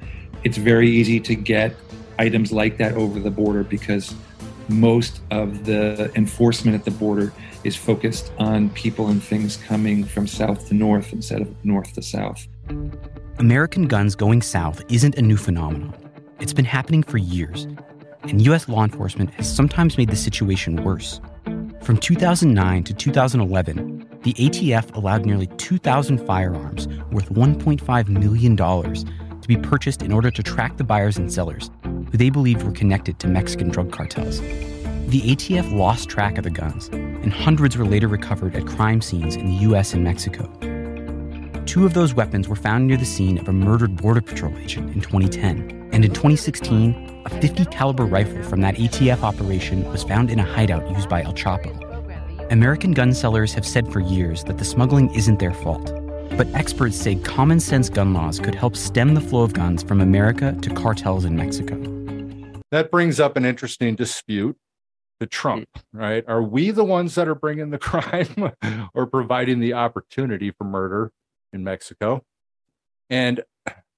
Speaker 19: It's very easy to get items like that over the border because most of the enforcement at the border is focused on people and things coming from south to north instead of north to south.
Speaker 18: American guns going south isn't a new phenomenon. It's been happening for years, and U.S. law enforcement has sometimes made the situation worse. From 2009 to 2011, the ATF allowed nearly 2,000 firearms worth $1.5 million to be purchased in order to track the buyers and sellers who they believed were connected to Mexican drug cartels. The ATF lost track of the guns, and hundreds were later recovered at crime scenes in the US and Mexico. Two of those weapons were found near the scene of a murdered Border Patrol agent in 2010. And in 2016, a 50 caliber rifle from that ATF operation was found in a hideout used by El Chapo. American gun sellers have said for years that the smuggling isn't their fault. But experts say common sense gun laws could help stem the flow of guns from America to cartels in Mexico.
Speaker 2: That brings up an interesting dispute to Trump, right? Are we the ones that are bringing the crime or providing the opportunity for murder in Mexico? And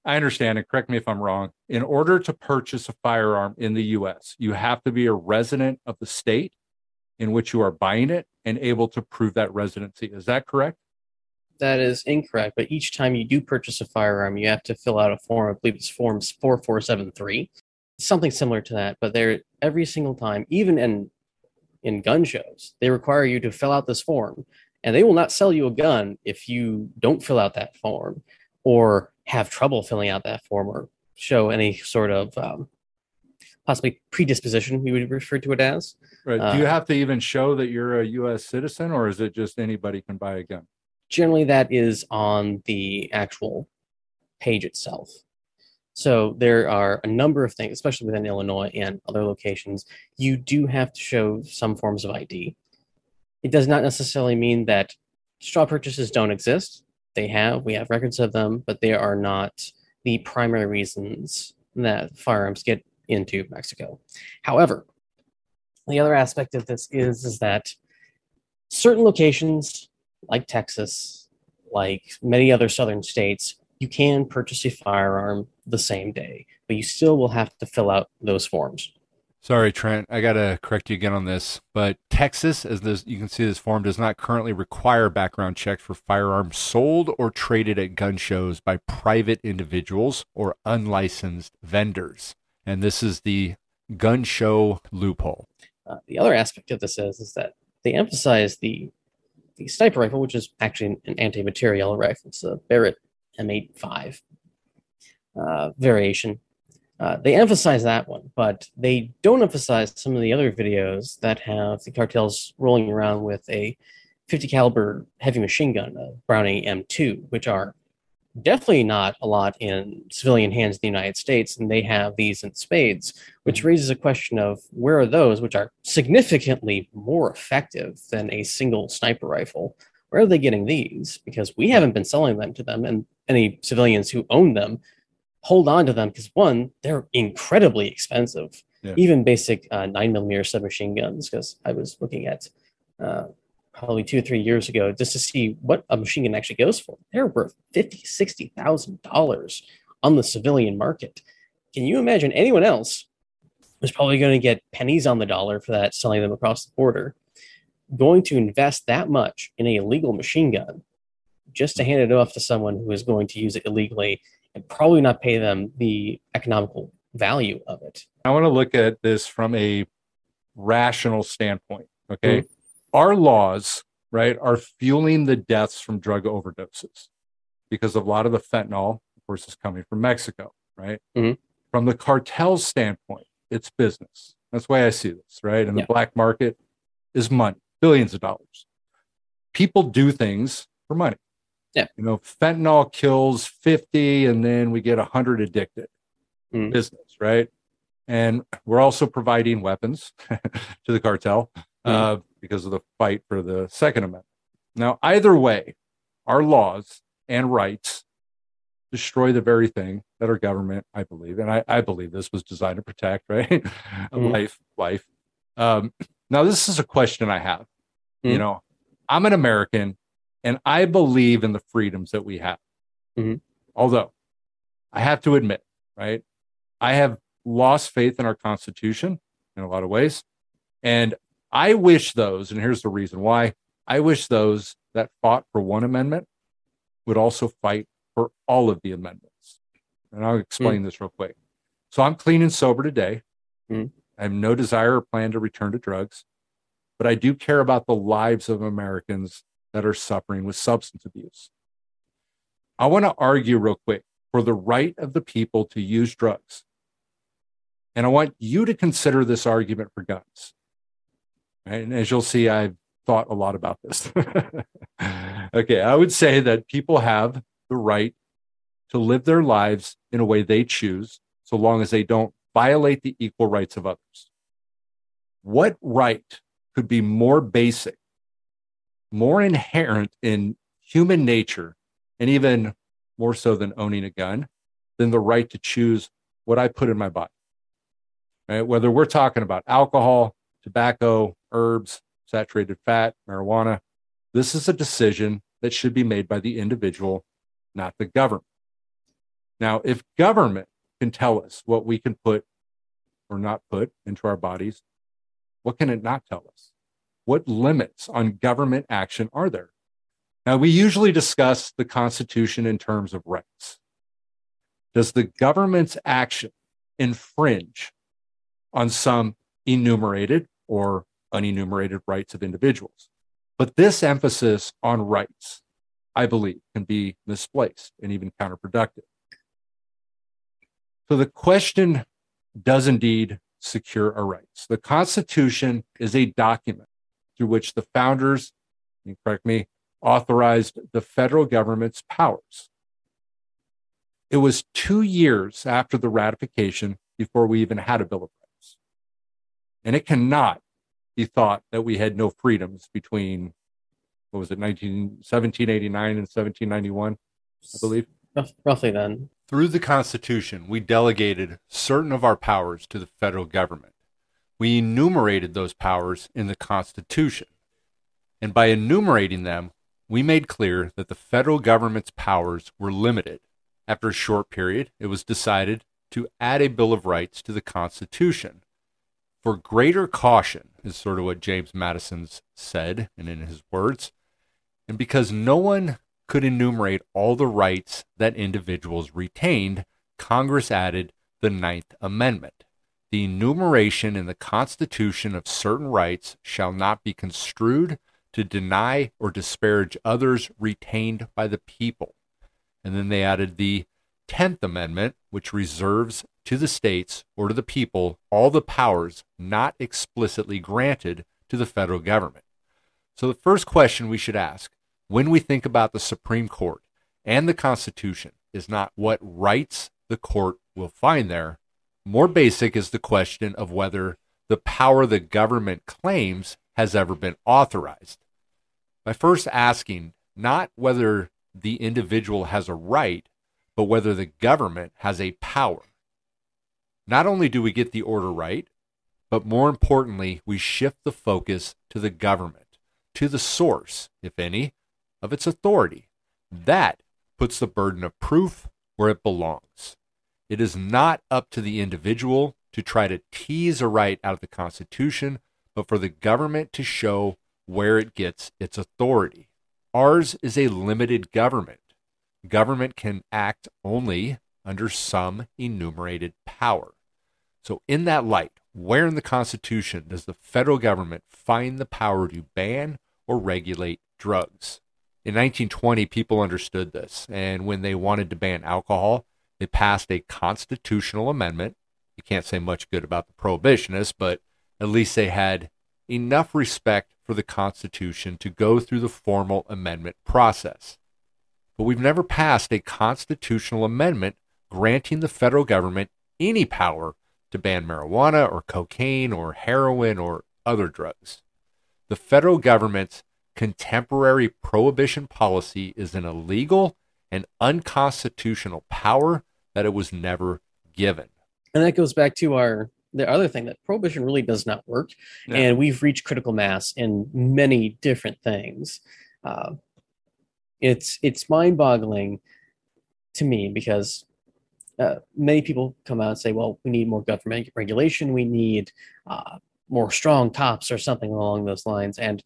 Speaker 2: I understand, and correct me if I'm wrong, in order to purchase a firearm in the US, you have to be a resident of the state in which you are buying it and able to prove that residency. Is that correct?
Speaker 10: That is incorrect. But each time you do purchase a firearm, you have to fill out a form. I believe it's forms 4473, something similar to that. But there, every single time, even in in gun shows, they require you to fill out this form, and they will not sell you a gun if you don't fill out that form or have trouble filling out that form or show any sort of um, possibly predisposition, we would refer to it as.
Speaker 2: Right. Do you have to even show that you're a US citizen or is it just anybody can buy a gun?
Speaker 10: Generally that is on the actual page itself. So there are a number of things, especially within Illinois and other locations, you do have to show some forms of ID. It does not necessarily mean that straw purchases don't exist. They have, we have records of them, but they are not the primary reasons that firearms get into Mexico. However, the other aspect of this is, is that certain locations like Texas, like many other southern states, you can purchase a firearm the same day, but you still will have to fill out those forms.
Speaker 2: Sorry, Trent. I got to correct you again on this. But Texas, as this, you can see, this form does not currently require background checks for firearms sold or traded at gun shows by private individuals or unlicensed vendors. And this is the gun show loophole.
Speaker 10: Uh, the other aspect of this is, is that they emphasize the the sniper rifle, which is actually an anti-material rifle. It's a Barrett M85 uh, variation. Uh, they emphasize that one, but they don't emphasize some of the other videos that have the cartels rolling around with a 50 caliber heavy machine gun, a Browning M2, which are definitely not a lot in civilian hands in the United States, and they have these in spades, which
Speaker 2: Mm-hmm.
Speaker 10: raises a question of where are those, which are significantly more effective than a single sniper rifle? Where are they getting these? Because we haven't been selling them to them, and any civilians who own them hold on to them because one, they're incredibly expensive.
Speaker 2: Yeah.
Speaker 10: Even basic uh, nine millimeter submachine guns, because I was looking at uh, probably two or three years ago just to see what a machine gun actually goes for. They're worth fifty, sixty thousand dollars on the civilian market. Can you imagine anyone else who's probably going to get pennies on the dollar for that selling them across the border, going to invest that much in a illegal machine gun just to hand it off to someone who is going to use it illegally and probably not pay them the economical value of it.
Speaker 2: I want to look at this from a rational standpoint. Okay. Mm-hmm. Our laws, right, are fueling the deaths from drug overdoses because a lot of the fentanyl, of course, is coming from Mexico, right?
Speaker 10: Mhm.
Speaker 2: From the cartel standpoint, it's business. That's why I see this, right? And
Speaker 10: Yeah.
Speaker 2: the black market is money, billions of dollars. People do things for money.
Speaker 10: Yeah.
Speaker 2: You know, fentanyl kills 50 and then we get 100 addicted.
Speaker 10: Mhm.
Speaker 2: Business, right? And we're also providing weapons to the cartel uh, because of the fight for the Second Amendment. Now, either way, our laws and rights destroy the very thing that our government, I believe, and I, I believe this was designed to protect, right?
Speaker 10: Mhm.
Speaker 2: life, life. Um, now, this is a question I have. You
Speaker 10: Mhm.
Speaker 2: know, I'm an American and I believe in the freedoms that we have.
Speaker 10: Mhm.
Speaker 2: Although I have to admit, right, I have lost faith in our Constitution in a lot of ways. And I wish those, and here's the reason why I wish those that fought for one amendment would also fight for all of the amendments. And I'll explain this real quick. So I'm clean and sober today.
Speaker 10: Mm.
Speaker 2: I have no desire or plan to return to drugs, but I do care about the lives of Americans that are suffering with substance abuse. I want to argue real quick for the right of the people to use drugs. And I want you to consider this argument for guns. Right? And as you'll see, I've thought a lot about this. okay, I would say that people have the right to live their lives in a way they choose, so long as they don't violate the equal rights of others. What right could be more basic, more inherent in human nature, and even more so than owning a gun, than the right to choose what I put in my body? Right? Whether we're talking about alcohol,
Speaker 3: tobacco, herbs, saturated fat, marijuana. This is a decision that should be made by the individual, not the government. Now, if government can tell us what we can put or not put into our bodies, what can it not tell us? What limits on government action are there? Now, we usually discuss the Constitution in terms of rights. Does the government's action infringe on some enumerated or unenumerated rights of individuals? But this emphasis on rights, I believe, can be misplaced and even counterproductive. So the question does indeed secure our rights. The Constitution is a document through which the founders, you correct me, authorized the federal government's powers. It was two years after the ratification before we even had a Bill of Rights. And it cannot be thought that we had no freedoms between, what was it, 19, 1789 and 1791, I believe?
Speaker 10: Roughly then.
Speaker 3: Through the Constitution, we delegated certain of our powers to the federal government. We enumerated those powers in the Constitution. And by enumerating them, we made clear that the federal government's powers were limited. After a short period, it was decided to add a Bill of Rights to the Constitution. For greater caution, is sort of what James Madison said and in his words, and because no one could enumerate all the rights that individuals retained, Congress added the Ninth Amendment. The enumeration in the Constitution of certain rights shall not be construed to deny or disparage others retained by the people. And then they added the 10th Amendment, which reserves to the states or to the people all the powers not explicitly granted to the federal government. So, the first question we should ask when we think about the Supreme Court and the Constitution is not what rights the court will find there. More basic is the question of whether the power the government claims has ever been authorized. By first asking not whether the individual has a right, but whether the government has a power. Not only do we get the order right, but more importantly, we shift the focus to the government, to the source, if any, of its authority. That puts the burden of proof where it belongs. It is not up to the individual to try to tease a right out of the Constitution, but for the government to show where it gets its authority. Ours is a limited government. Government can act only under some enumerated power. So, in that light, where in the Constitution does the federal government find the power to ban or regulate drugs? In 1920, people understood this, and when they wanted to ban alcohol, they passed a constitutional amendment. You can't say much good about the prohibitionists, but at least they had enough respect for the Constitution to go through the formal amendment process. But we've never passed a constitutional amendment granting the federal government any power to ban marijuana or cocaine or heroin or other drugs. The federal government's contemporary prohibition policy is an illegal and unconstitutional power that it was never given.
Speaker 10: And that goes back to our the other thing that prohibition really does not work,
Speaker 3: Yeah.
Speaker 10: and we've reached critical mass in many different things. Uh, it's it's mind-boggling to me because uh, many people come out and say, "Well, we need more government regulation. We need uh, more strong cops or something along those lines." And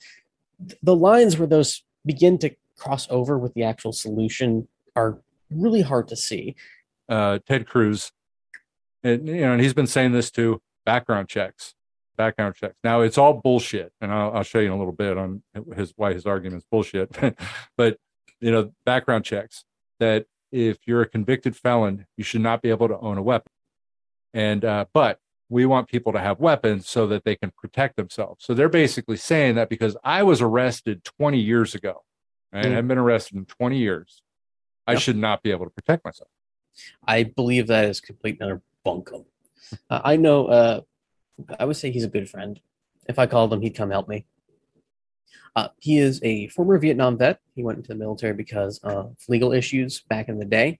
Speaker 10: th- the lines where those begin to cross over with the actual solution are really hard to see.
Speaker 3: uh, Ted Cruz, and you know, and he's been saying this too. Background checks, background checks. Now it's all bullshit, and I'll, I'll show you in a little bit on his why his argument's bullshit. but you know, background checks that if you're a convicted felon, you should not be able to own a weapon. And uh, but we want people to have weapons so that they can protect themselves. So they're basically saying that because I was arrested 20 years ago, right?
Speaker 10: Mm.
Speaker 3: I've been arrested in 20 years, I should not be able to protect myself.
Speaker 10: I believe that is complete and utter bunkum. Uh, I know. Uh, I would say he's a good friend. If I called him, he'd come help me. Uh, he is a former Vietnam vet. He went into the military because of legal issues back in the day.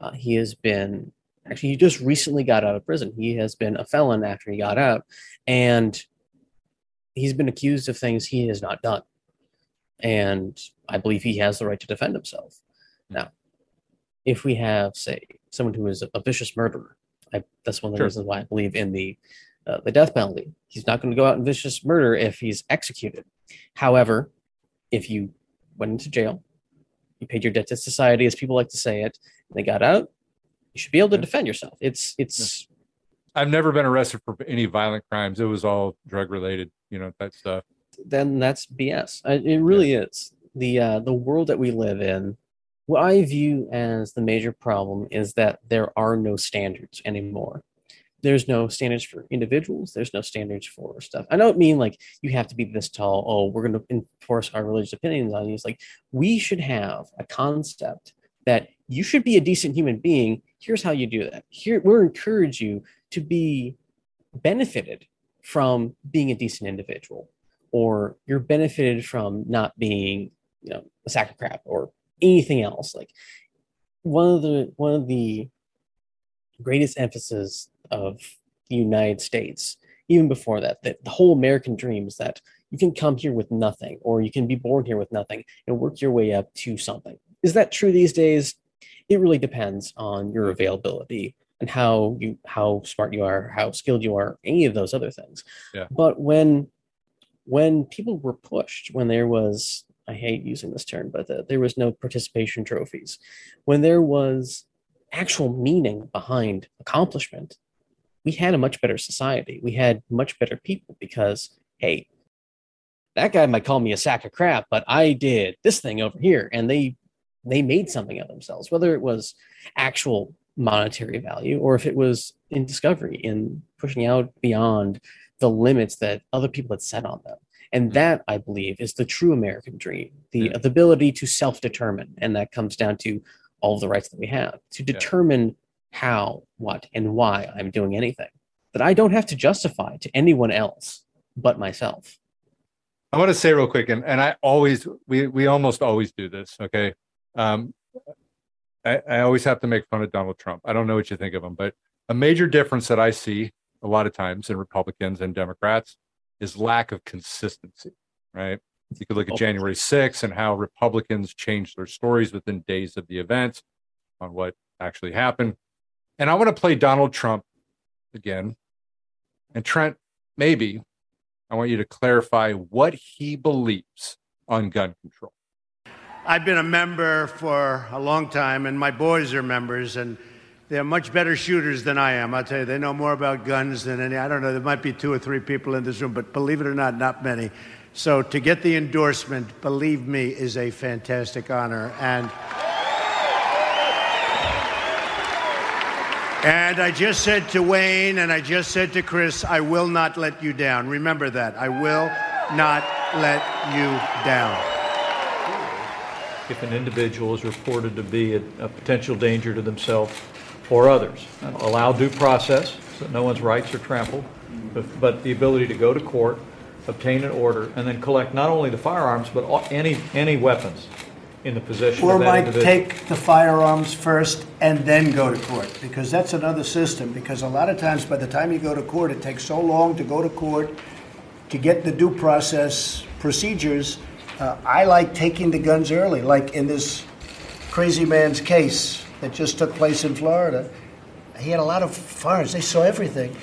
Speaker 10: Uh, he has been actually he just recently got out of prison. He has been a felon after he got out, and he's been accused of things he has not done. And I believe he has the right to defend himself. Now, if we have, say, someone who is a vicious murderer, I, that's one of the
Speaker 2: Sure.
Speaker 10: reasons why I believe in the uh, the death penalty. He's not going to go out and vicious murder if he's executed. However, if you went into jail, you paid your debt to society, as people like to say it, and they got out, you should be able to defend yourself. It's it's
Speaker 2: I've never been arrested for any violent crimes. It was all drug related, you know, that stuff.
Speaker 10: then that's BS. It really is. The uh, the world that we live in, what I view as the major problem is that there are no standards anymore. There's no standards for individuals. There's no standards for stuff. I don't mean like you have to be this tall. Oh, we're going to enforce our religious opinions on you. It's like we should have a concept that you should be a decent human being. Here's how you do that. Here, we'll encourage you to be benefited from being a decent individual or you're benefited from not being you know a sack of crap or anything else like one of the one of the greatest emphasis of the united states even before that that the whole american dream is that you can come here with nothing or you can be born here with nothing and work your way up to something. Is that true these days? It really depends on your availability and how you how smart you are how skilled you are any of those other things.
Speaker 2: Yeah.
Speaker 10: but when when people were pushed when there was i hate using this term but uh, there was no participation trophies when there was actual meaning behind accomplishment we had a much better society. We had much better people because hey that guy might call me a sack of crap but i did this thing over here and they they made something of themselves whether it was actual monetary value or if it was in discovery in pushing out beyond the limits that other people had set on them. And mm. that i believe is the true american dream the, the ability to self-determine and that comes down to all the rights that we have to determine how what and why i'm doing anything that i don't have to justify to anyone else but myself
Speaker 2: I want to say real quick, and, and I always we we almost always do this. Okay, um, I, I always have to make fun of Donald Trump. I don't know what you think of him, but a major difference that I see a lot of times in Republicans and Democrats is lack of consistency. Right? You could look at January 6th and how Republicans changed their stories within days of the events on what actually happened. And I want to play Donald Trump again. And Trent, maybe I want you to clarify what he believes on gun control.
Speaker 17: I've been a member for a long time, and my boys are members, and they're much better shooters than I am. I'll tell you, they know more about guns than any. I don't know, there might be two or three people in this room, but believe it or not, not many. So to get the endorsement, believe me, is a fantastic honor. And And I just said to Wayne and I just said to Chris, I will not let you down. Remember that. I will not let you down.
Speaker 20: if an individual is reported to be a, a potential danger to themselves or others. Allow due process, so that no one's rights are trampled, but, but the ability to go to court, obtain an order, and then collect not only the firearms, but any, any weapons in the possession
Speaker 17: Or
Speaker 20: of that
Speaker 17: might
Speaker 20: individual.
Speaker 17: take the firearms first and then go to court, because that's another system. Because a lot of times, by the time you go to court, it takes so long to go to court to get the due process procedures. Uh, I like taking the guns early, like in this crazy man's case that just took place in Florida. He had a lot of firearms, they saw everything.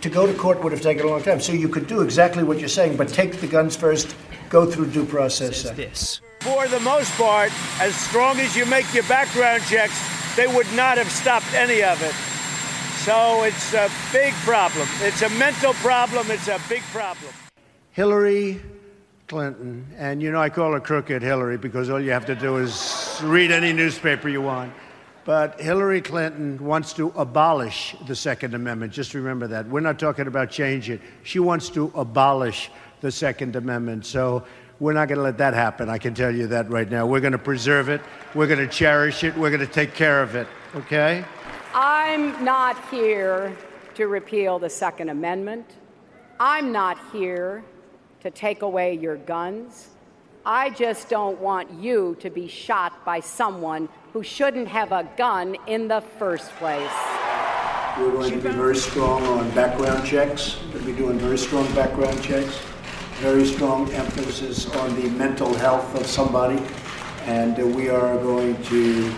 Speaker 17: To go to court would have taken a long time. So you could do exactly what you're saying, but take the guns first, go through due process. second.
Speaker 21: For the most part, as strong as you make your background checks, they would not have stopped any of it. So it's a big problem. It's a mental problem. It's a big problem.
Speaker 17: Hillary Clinton, and you know I call her crooked Hillary because all you have to do is read any newspaper you want. But Hillary Clinton wants to abolish the Second Amendment. Just remember that. We're not talking about change it. She wants to abolish the Second Amendment. So we're not going to let that happen. I can tell you that right now. We're going to preserve it. We're going to cherish it. We're going to take care of it. Okay?
Speaker 22: I'm not here to repeal the Second Amendment. I'm not here to take away your guns. I just don't want you to be shot by someone who shouldn't have a gun in the first place.
Speaker 17: We're going to be very strong on background checks. We're going to be doing very strong background checks. Very strong emphasis on the mental health of somebody, and uh, we are going to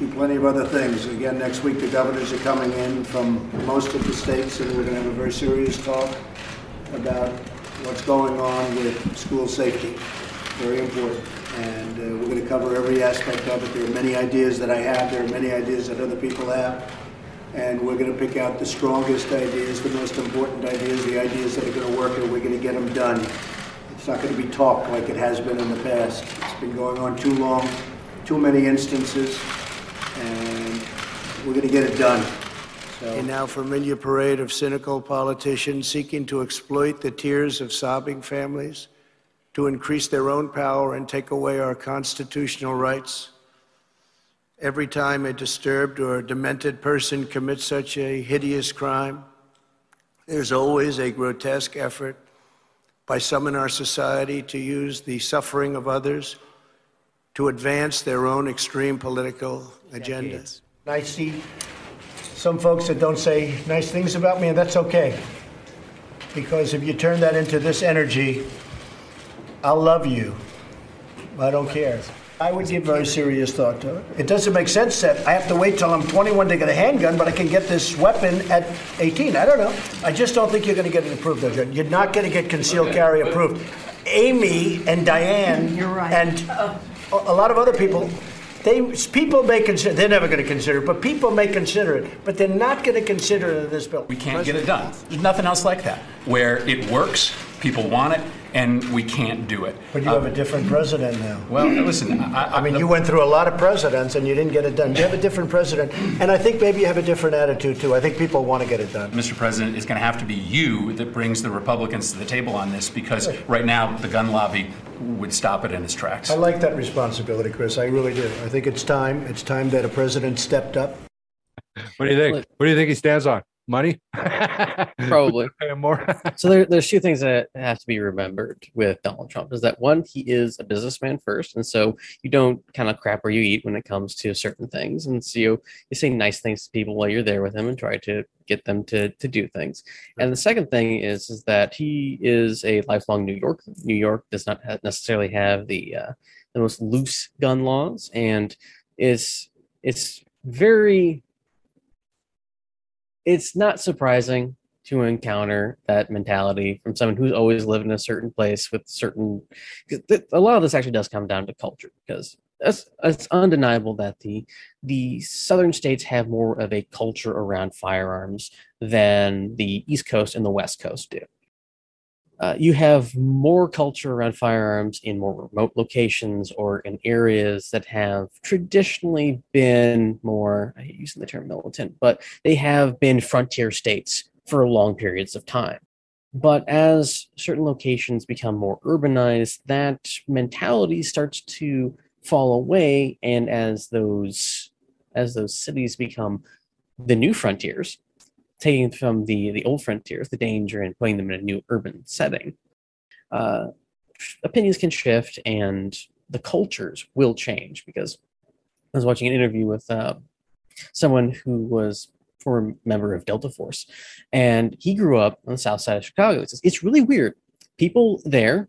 Speaker 17: do plenty of other things. Again, next week the governors are coming in from most of the states, and we're going to have a very serious talk about what's going on with school safety. Very important. And uh, we're going to cover every aspect of it. There are many ideas that I have, there are many ideas that other people have. And we're going to pick out the strongest ideas, the most important ideas, the ideas that are going to work, and we're going to get them done. It's not going to be talk like it has been in the past. It's been going on too long, too many instances, and we're going to get it done. A now familiar parade of cynical politicians seeking to exploit the tears of sobbing families to increase their own power and take away our constitutional rights. Every time a disturbed or demented person commits such a hideous crime, there's always a grotesque effort by some in our society to use the suffering of others to advance their own extreme political agendas. I see some folks that don't say nice things about me, and that's okay. Because if you turn that into this energy, I'll love you. I don't care. I would give very serious thought to it. It doesn't make sense that I have to wait till I'm 21 to get a handgun, but I can get this weapon at 18. I don't know. I just don't think you're going to get it approved, though, Judge. You're not going to get concealed carry approved. Amy and Dianne mm,
Speaker 12: You're right.
Speaker 17: and a a lot of other people, they people may consider. They're never going to consider it, but people may consider it. But they're not going to consider it in this bill.
Speaker 23: We can't get it done. There's nothing else like that. Where it works, people want it, and we can't do it.
Speaker 17: But you have a different president now.
Speaker 23: Well, listen, I,
Speaker 17: I mean, you went through a lot of presidents and you didn't get it done. You have a different president, and I think maybe you have a different attitude too. I think people want to get it done.
Speaker 23: Mr. President, it's going to have to be you that brings the Republicans to the table on this because right now the gun lobby would stop it in its tracks.
Speaker 17: I like that responsibility, Chris. I really do. I think it's time. It's time that a president stepped up.
Speaker 2: What do you think? What do you think he stands on? Money?
Speaker 10: Probably.
Speaker 2: Pay more.
Speaker 10: so there, there's two things that have to be remembered with Donald Trump is that one, he is a businessman first, and so you don't kind of crap where you eat when it comes to certain things, and so you, you say nice things to people while you're there with him and try to get them to to do things. And the second thing is is that he is a lifelong New York. New York does not necessarily have the uh, the most loose gun laws, and is it's very it's not surprising to encounter that mentality from someone who's always lived in a certain place with certain a lot of this actually does come down to culture because it's, it's undeniable that the the southern states have more of a culture around firearms than the east coast and the west coast do uh, you have more culture around firearms in more remote locations or in areas that have traditionally been more, I hate using the term militant, but they have been frontier states for long periods of time. But as certain locations become more urbanized, that mentality starts to fall away. And as those as those cities become the new frontiers, taking from the the old frontiers, the danger, and putting them in a new urban setting, uh, opinions can shift and the cultures will change. Because I was watching an interview with uh, someone who was former member of Delta Force, and he grew up on the south side of Chicago. Says it's really weird. People there,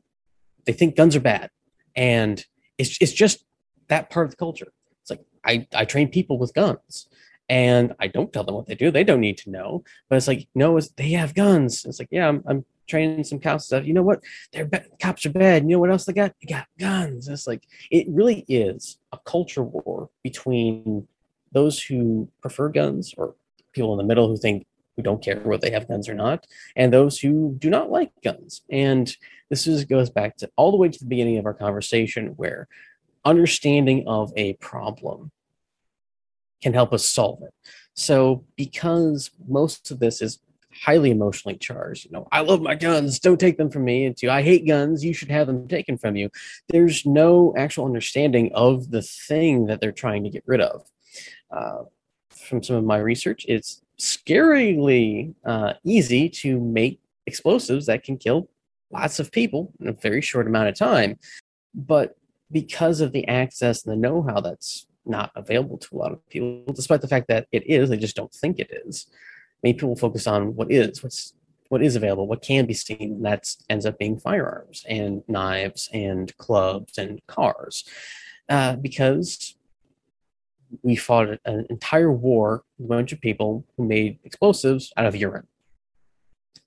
Speaker 10: they think guns are bad, and it's it's just that part of the culture. It's like I I train people with guns and I don't tell them what they do. They don't need to know. But it's like, no, it's, they have guns. It's like, yeah, I'm, I'm training some cops stuff. You know what? Their ba- cops are bad. You know what else they got? They got guns. It's like it really is a culture war between those who prefer guns or people in the middle who think who don't care whether they have guns or not, and those who do not like guns. And this is goes back to all the way to the beginning of our conversation where understanding of a problem can help us solve it. So, because most of this is highly emotionally charged, you know, I love my guns, don't take them from me, into I hate guns, you should have them taken from you. There's no actual understanding of the thing that they're trying to get rid of. Uh, from some of my research, it's scarily uh, easy to make explosives that can kill lots of people in a very short amount of time. But because of the access and the know how that's not available to a lot of people, despite the fact that it is, they just don't think it is. Many people focus on what is, what's what is available, what can be seen. That ends up being firearms and knives and clubs and cars, uh, because we fought an entire war with a bunch of people who made explosives out of urine.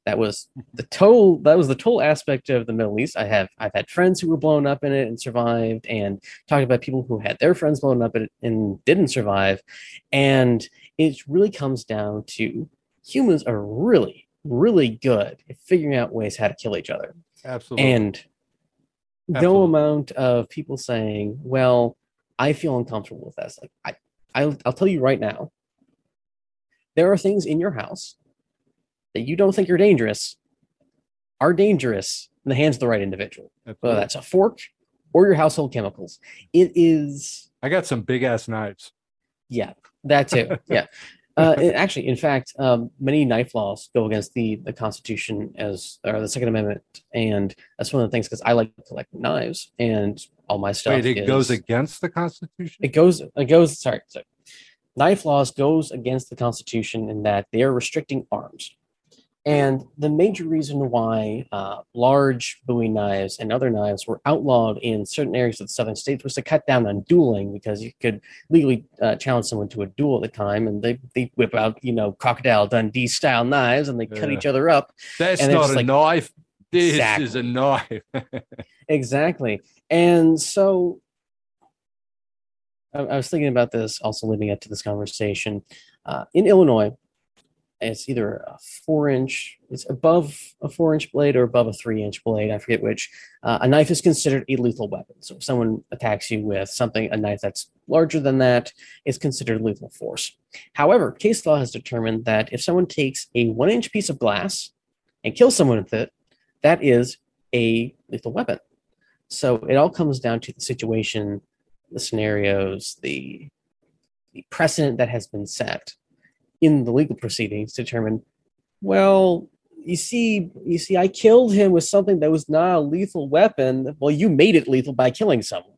Speaker 10: That was the total. That was the total aspect of the Middle East. I have I've had friends who were blown up in it and survived, and talked about people who had their friends blown up in it and didn't survive. And it really comes down to humans are really, really good at figuring out ways how to kill each other.
Speaker 2: Absolutely.
Speaker 10: And no amount of people saying, "Well, I feel uncomfortable with this." Like I, I'll, I'll tell you right now, there are things in your house that you don't think are dangerous are dangerous in the hands of the right individual. Whether that's a fork or your household chemicals. It is.
Speaker 2: I got some big ass knives.
Speaker 10: Yeah, that too. yeah. Uh, actually, in fact, um, many knife laws go against the the Constitution as or the Second Amendment, and that's one of the things because I like to collect knives and all my stuff.
Speaker 2: Wait, it goes against the Constitution?
Speaker 10: it goes it goes sorry, sorry knife laws goes against the constitution in that they are restricting arms and the major reason why uh, large bowie knives and other knives were outlawed in certain areas of the southern states was to cut down on dueling because you could legally uh, challenge someone to a duel at the time and they, they whip out you know crocodile dundee style knives and they cut
Speaker 2: Yeah.
Speaker 10: each other up
Speaker 2: That's not a
Speaker 10: like-
Speaker 2: knife. This
Speaker 10: Exactly.
Speaker 2: is a knife.
Speaker 10: exactly and so I, I was thinking about this also leading up to this conversation uh, in illinois it's either a four inch it's above a four inch blade or above a three inch blade i forget which. Uh, a knife is considered a lethal weapon. So if someone attacks you with something a knife that's larger than that is considered lethal force. However case law has determined that if someone takes a one inch piece of glass and kills someone with it that is a lethal weapon. So it all comes down to the situation, the scenarios, the, the precedent that has been set in the legal proceedings determine, well, you see, you see, I killed him with something that was not a lethal weapon. Well, you made it lethal by killing someone.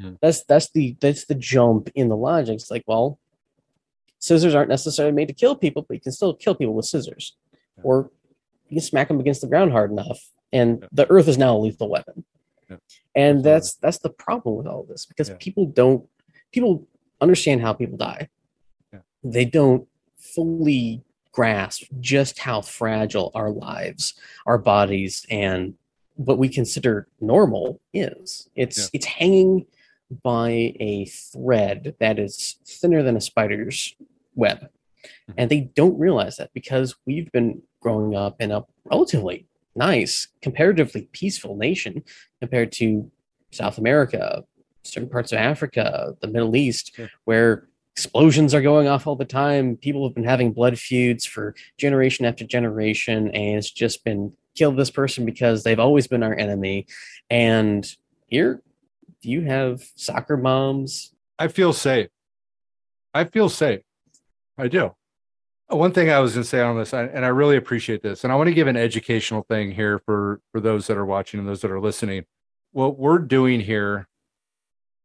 Speaker 10: Hmm. That's that's the that's the jump in the logic. It's like, well, scissors aren't necessarily made to kill people, but you can still kill people with scissors, or you can smack them against the ground hard enough, and the earth is now a lethal weapon. And that's that's the problem with all this because people don't people understand how people die. They don't fully grasp just how fragile our lives, our bodies, and what we consider normal is. It's it's hanging by a thread that is thinner than a spider's web. Mm-hmm. And they don't realize that because we've been growing up in a relatively nice, comparatively peaceful nation compared to South America, certain parts of Africa, the Middle East, where explosions are going off all the time. People have been having blood feuds for generation after generation, and it's just been kill this person because they've always been our enemy. And here, you have soccer moms.
Speaker 2: I feel safe. I feel safe. I do. One thing I was going to say on this, and I really appreciate this, and I want to give an educational thing here for for those that are watching and those that are listening. What we're doing here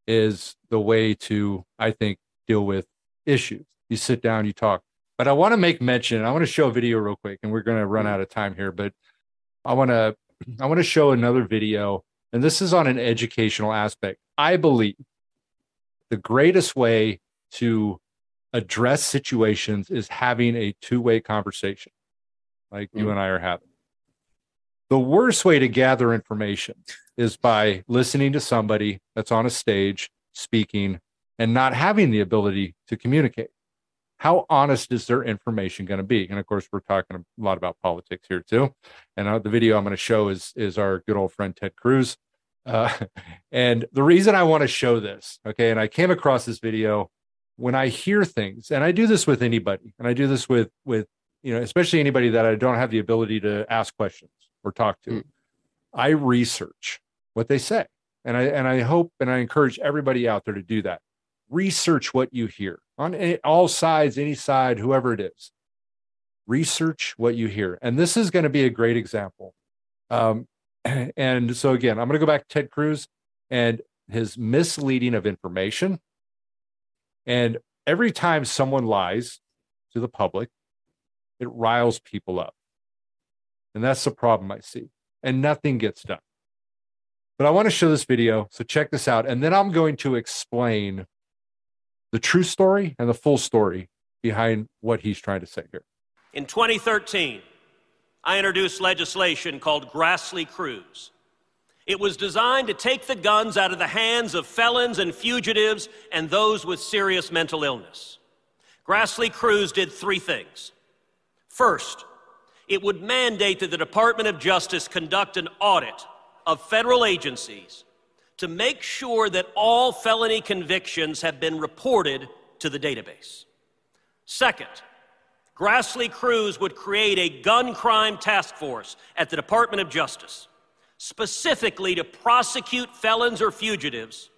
Speaker 2: is the way to, I think, deal with issues. You sit down, you talk. But I want to make mention. I want to show a video real quick, and we're going to run mm-hmm. out of time here. But I want to, I want to show another video, and this is on an educational aspect. I believe the greatest way to address situations is having a two-way conversation like you mm. and I are having. The worst way to gather information is by listening to somebody that's on a stage speaking and not having the ability to communicate. How honest is their information going to be? And of course, we're talking a lot about politics here too. And uh, the video I'm going to show is is our good old friend Ted Cruz. Uh, and the reason I want to show this, okay, and I came across this video when I hear things, and I do this with anybody, and I do this with with you know, especially anybody that I don't have the ability to ask questions or talk to. I research what they say, and I and I hope and I encourage everybody out there to do that. Research what you hear on all sides, any side, whoever it is. Research what you hear, and this is going to be a great example. Um, and so again, I'm going to go back to Ted Cruz and his misleading of information. And every time someone lies to the public, it riles people up. And that's the problem I see. And nothing gets done. But I want to show this video. So check this out. And then I'm going to explain the true story and the full story behind what he's trying to say here.
Speaker 4: In 2013, I introduced legislation called Grassley Cruz. It was designed to take the guns out of the hands of felons and fugitives and those with serious mental illness. Grassley Cruz did three things. First, it would mandate that the Department of Justice conduct an audit of federal agencies to make sure that all felony convictions have been reported to the database. Second, Grassley Cruz would create a gun crime task force at the Department of Justice, specifically to prosecute felons or fugitives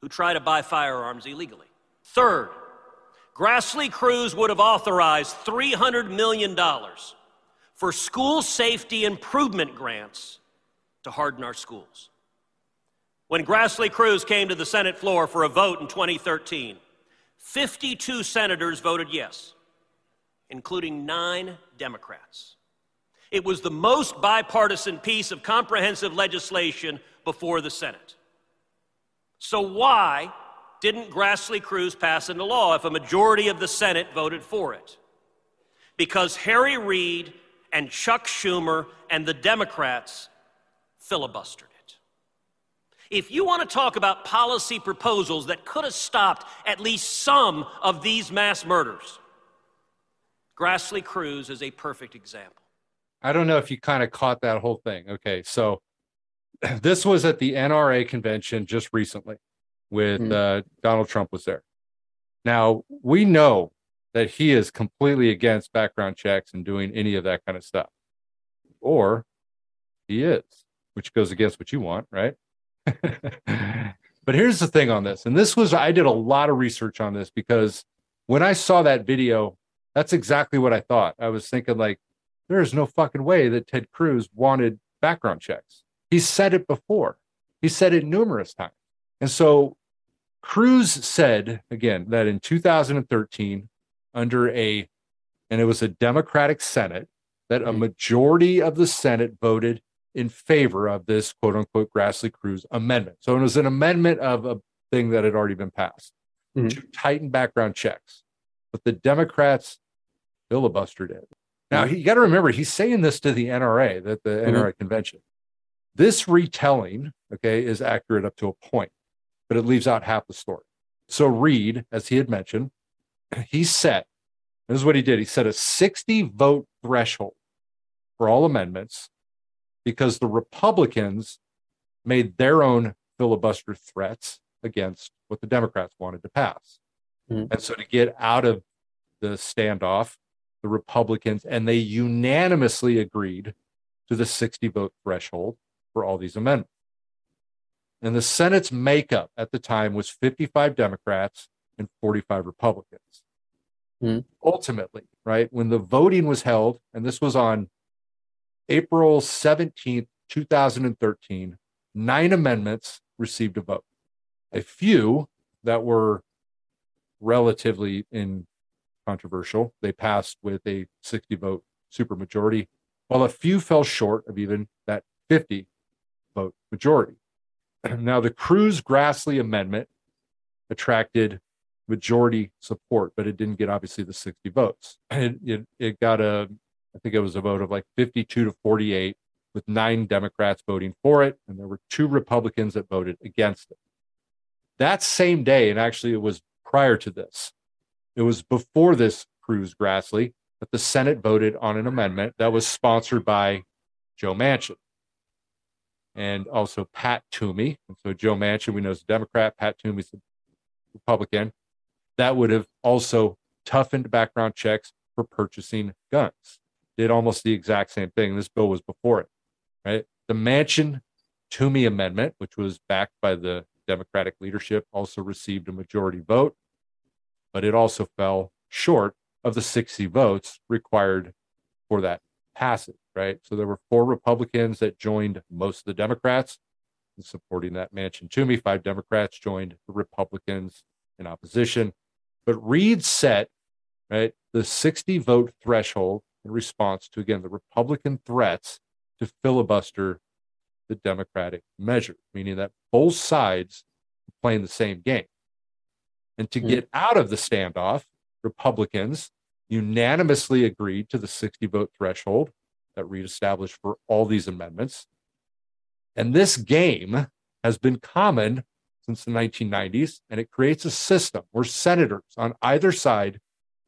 Speaker 4: who try to buy firearms illegally. Third, Grassley Cruz would have authorized $300 million for school safety improvement grants to harden our schools. When Grassley Cruz came to the Senate floor for a vote in 2013, 52 senators voted yes, including nine Democrats. It was the most bipartisan piece of comprehensive legislation before the Senate. So, why didn't Grassley Cruz pass into law if a majority of the Senate voted for it? Because Harry Reid and Chuck Schumer and the Democrats filibustered. If you want to talk about policy proposals that could have stopped at least some of these mass murders, Grassley Cruz is a perfect example.
Speaker 2: I don't know if you kind of caught that whole thing. Okay, so this was at the NRA convention just recently with mm. uh, Donald Trump was there. Now, we know that he is completely against background checks and doing any of that kind of stuff. Or he is which goes against what you want, right? but here's the thing on this. And this was, I did a lot of research on this because when I saw that video, that's exactly what I thought. I was thinking, like, there is no fucking way that Ted Cruz wanted background checks. He said it before, he said it numerous times. And so Cruz said again that in 2013, under a, and it was a Democratic Senate, that a majority of the Senate voted in favor of this quote unquote Grassley Cruz amendment. So it was an amendment of a thing that had already been passed mm-hmm. to tighten background checks. But the Democrats filibustered it. Now, mm-hmm. you got to remember, he's saying this to the NRA, that the mm-hmm. NRA convention. This retelling, okay, is accurate up to a point, but it leaves out half the story. So Reid, as he had mentioned, he set, this is what he did. He set a 60 vote threshold for all amendments because the Republicans made their own filibuster threats against what the Democrats wanted to pass. Mm-hmm. And so to get out of the standoff, the Republicans and they unanimously agreed to the 60 vote threshold for all these amendments. And the Senate's makeup at the time was 55 Democrats and 45 Republicans. Mm-hmm. Ultimately, right, when the voting was held, and this was on April 17th, 2013, nine amendments received a vote. A few that were relatively in controversial, they passed with a 60 vote supermajority, while a few fell short of even that 50 vote majority. Now, the Cruz Grassley Amendment attracted majority support, but it didn't get obviously the 60 votes. It, it, it got a I think it was a vote of like 52 to 48, with nine Democrats voting for it, and there were two Republicans that voted against it. That same day, and actually it was prior to this, it was before this Cruz Grassley that the Senate voted on an amendment that was sponsored by Joe Manchin and also Pat Toomey. And so Joe Manchin, we know is a Democrat, Pat Toomey's a Republican. That would have also toughened background checks for purchasing guns did almost the exact same thing. This bill was before it, right? The Manchin Toomey Amendment, which was backed by the Democratic leadership, also received a majority vote, but it also fell short of the 60 votes required for that passage, right? So there were four Republicans that joined most of the Democrats in supporting that Manchin Toomey. Five Democrats joined the Republicans in opposition. But Reid set, right, the 60 vote threshold in response to, again, the Republican threats to filibuster the Democratic measure, meaning that both sides are playing the same game. And to hmm. get out of the standoff, Republicans unanimously agreed to the 60 vote threshold that Reid established for all these amendments. And this game has been common since the 1990s, and it creates a system where senators on either side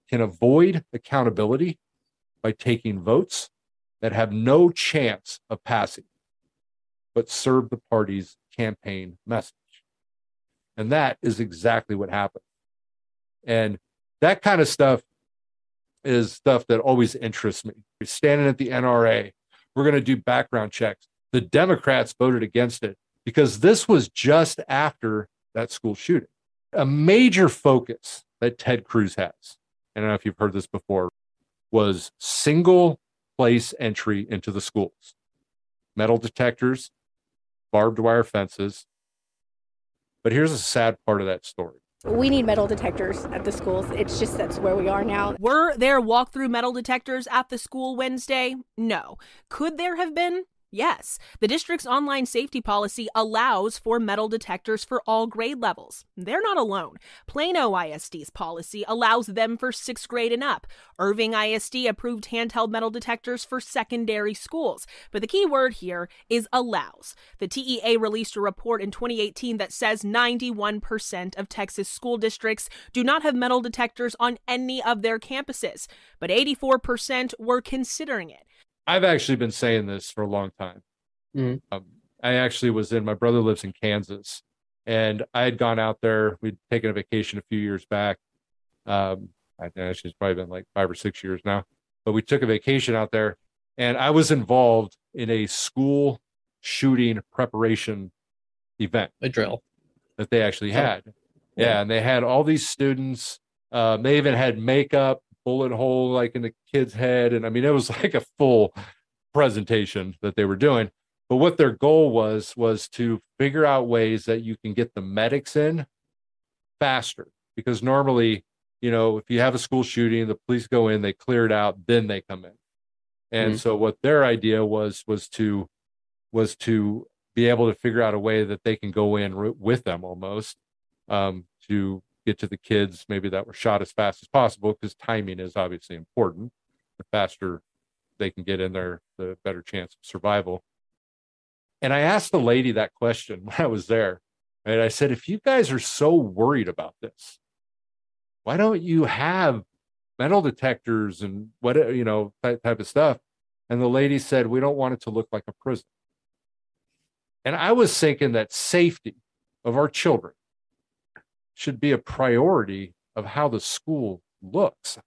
Speaker 2: can avoid accountability by taking votes that have no chance of passing, but serve the party's campaign message. And that is exactly what happened. And that kind of stuff is stuff that always interests me. You're standing at the NRA, we're going to do background checks. The Democrats voted against it because this was just after that school shooting. A major focus that Ted Cruz has, I don't know if you've heard this before, was single place entry into the schools metal detectors, barbed wire fences. But here's a sad part of that story.
Speaker 24: We need metal detectors at the schools. It's just that's where we are now.
Speaker 25: Were there walk through metal detectors at the school Wednesday? No. Could there have been? Yes, the district's online safety policy allows for metal detectors for all grade levels. They're not alone. Plano ISD's policy allows them for sixth grade and up. Irving ISD approved handheld metal detectors for secondary schools. But the key word here is allows. The TEA released a report in 2018 that says 91% of Texas school districts do not have metal detectors on any of their campuses, but 84% were considering it.
Speaker 2: I've actually been saying this for a long time.
Speaker 10: Mm.
Speaker 2: Um, I actually was in, my brother lives in Kansas, and I had gone out there. We'd taken a vacation a few years back. Um, I think it's probably been like five or six years now, but we took a vacation out there, and I was involved in a school shooting preparation event.
Speaker 10: A drill
Speaker 2: that they actually
Speaker 10: Oh.
Speaker 2: had. Yeah, and they had all these students. Um, they even had makeup, bullet hole like in the kid's head, and I mean it was like a full presentation that they were doing. But what their goal was was to figure out ways that you can get the medics in faster because normally, you know, if you have a school shooting, the police go in, they clear it out, then they come in. And
Speaker 10: Mhm.
Speaker 2: so what their idea was was to was to be able to figure out a way that they can go in with them almost um, to get to the kids maybe that were shot as fast as possible because timing is obviously important. The faster they can get in there, the better chance of survival. And I asked the lady that question when I was there. And I said, if you guys are so worried about this, why don't you have metal detectors and what you know that type of stuff? And the lady said, we don't want it to look like a prison. And I was thinking that safety of our children should be a priority of how the school looks.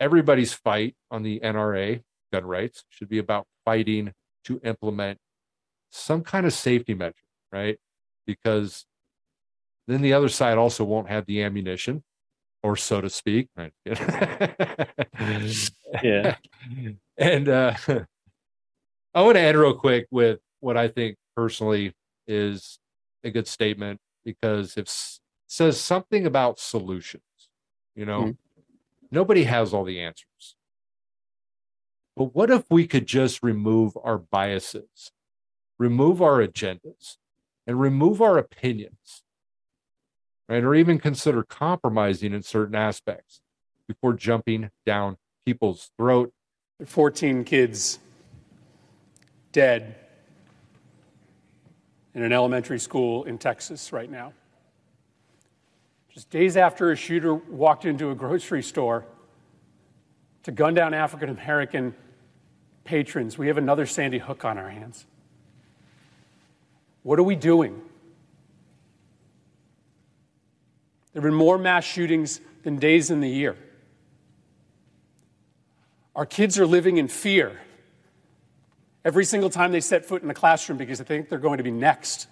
Speaker 2: Everybody's fight on the NRA, gun rights, should be about fighting to implement some kind of safety measure, right? Because then the other side also won't have the ammunition, or so to speak. Right?
Speaker 10: Yeah.
Speaker 2: and uh, I want to end real quick with what I think personally is a good statement because s- says something about solutions. You know,
Speaker 10: Mhm.
Speaker 2: nobody has all the answers. But what if we could just remove our biases, remove our agendas, and remove our opinions, right? Or even consider compromising in certain aspects before jumping down people's throat
Speaker 26: 14 kids dead in an elementary school in Texas right now. Just days after a shooter walked into a grocery store to gun down African American patrons, we have another Sandy Hook on our hands. What are we doing? There have been more mass shootings than days in the year. Our kids are living in fear every single time they set foot in the classroom because they think they're going to be next.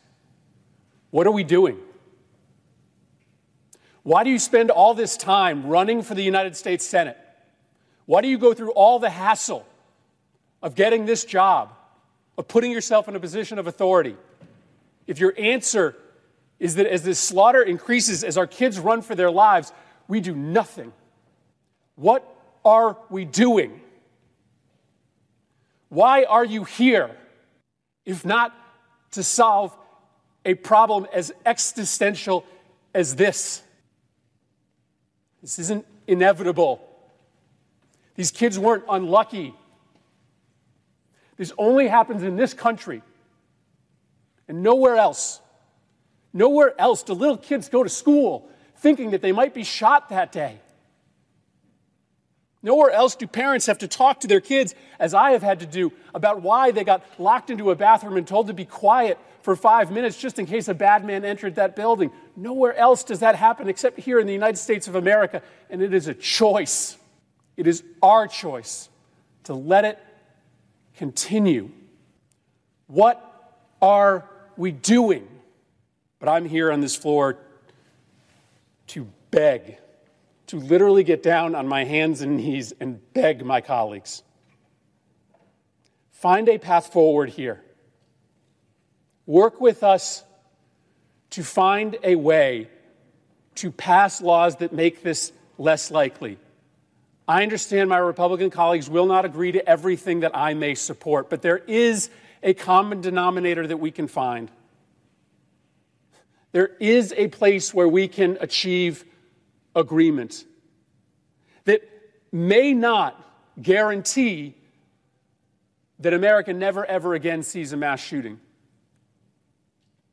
Speaker 26: What are we doing? Why do you spend all this time running for the United States Senate? Why do you go through all the hassle of getting this job, of putting yourself in a position of authority? If your answer is that as this slaughter increases, as our kids run for their lives, we do nothing. What are we doing? Why are you here if not to solve a problem as existential as this? This isn't inevitable. These kids weren't unlucky. This only happens in this country and nowhere else. Nowhere else do little kids go to school thinking that they might be shot that day. Nowhere else do parents have to talk to their kids, as I have had to do, about why they got locked into a bathroom and told to be quiet for five minutes just in case a bad man entered that building. Nowhere else does that happen except here in the United States of America, and it is a choice. It is our choice to let it continue. What are we doing? But I'm here on this floor to beg, to literally get down on my hands and knees and beg my colleagues. Find a path forward here. Work with us to find a way to pass laws that make this less likely. I understand my Republican colleagues will not agree to everything that I may support, but there is a common denominator that we can find. There is a place where we can achieve agreement that may not guarantee that America never ever again sees a mass shooting,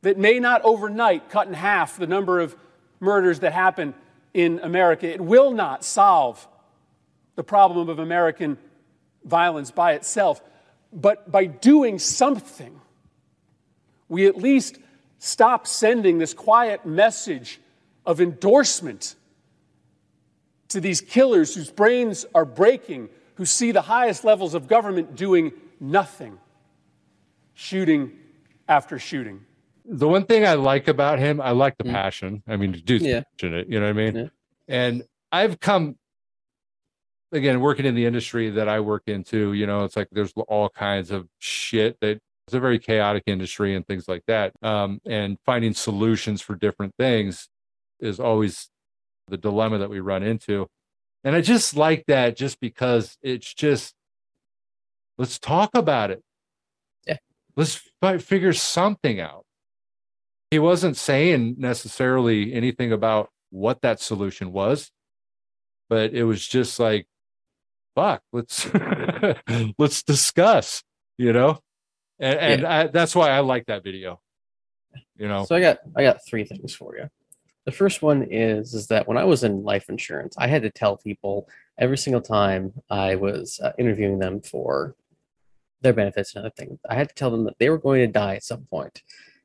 Speaker 26: that may not overnight cut in half the number of murders that happen in America. It will not solve the problem of American violence by itself, but by doing something, we at least stop sending this quiet message of endorsement to these killers whose brains are breaking, who see the highest levels of government doing nothing, shooting after shooting.
Speaker 2: The one thing I like about him, I like the mm. passion. I mean, dude's
Speaker 10: yeah.
Speaker 2: passionate, you know what I mean?
Speaker 10: Yeah.
Speaker 2: And I've come again working in the industry that I work into, you know, it's like there's all kinds of shit that it's a very chaotic industry and things like that. Um, and finding solutions for different things is always the dilemma that we run into. And I just like that just because it's just, let's talk about it.
Speaker 10: Yeah.
Speaker 2: Let's f- figure something out. He wasn't saying necessarily anything about what that solution was, but it was just like, fuck, let's let's discuss, you know? and, and yeah. I, that's why I like that video. You know.
Speaker 10: So I got I got three things for you. The first one is is that when I was in life insurance, I had to tell people every single time I was uh, interviewing them for their benefits and other things, I had to tell them that they were going to die at some point,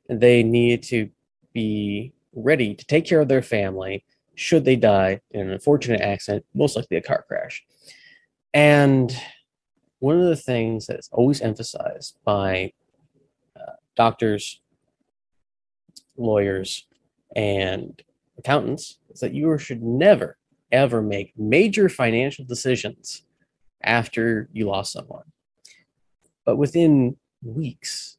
Speaker 10: they needed to be ready to take care of their family should they die in an unfortunate accident, most likely a car crash. And one of the things that is always emphasized by uh, doctors, lawyers, and accountants is that you should never, ever make major financial decisions after you lost someone. But within weeks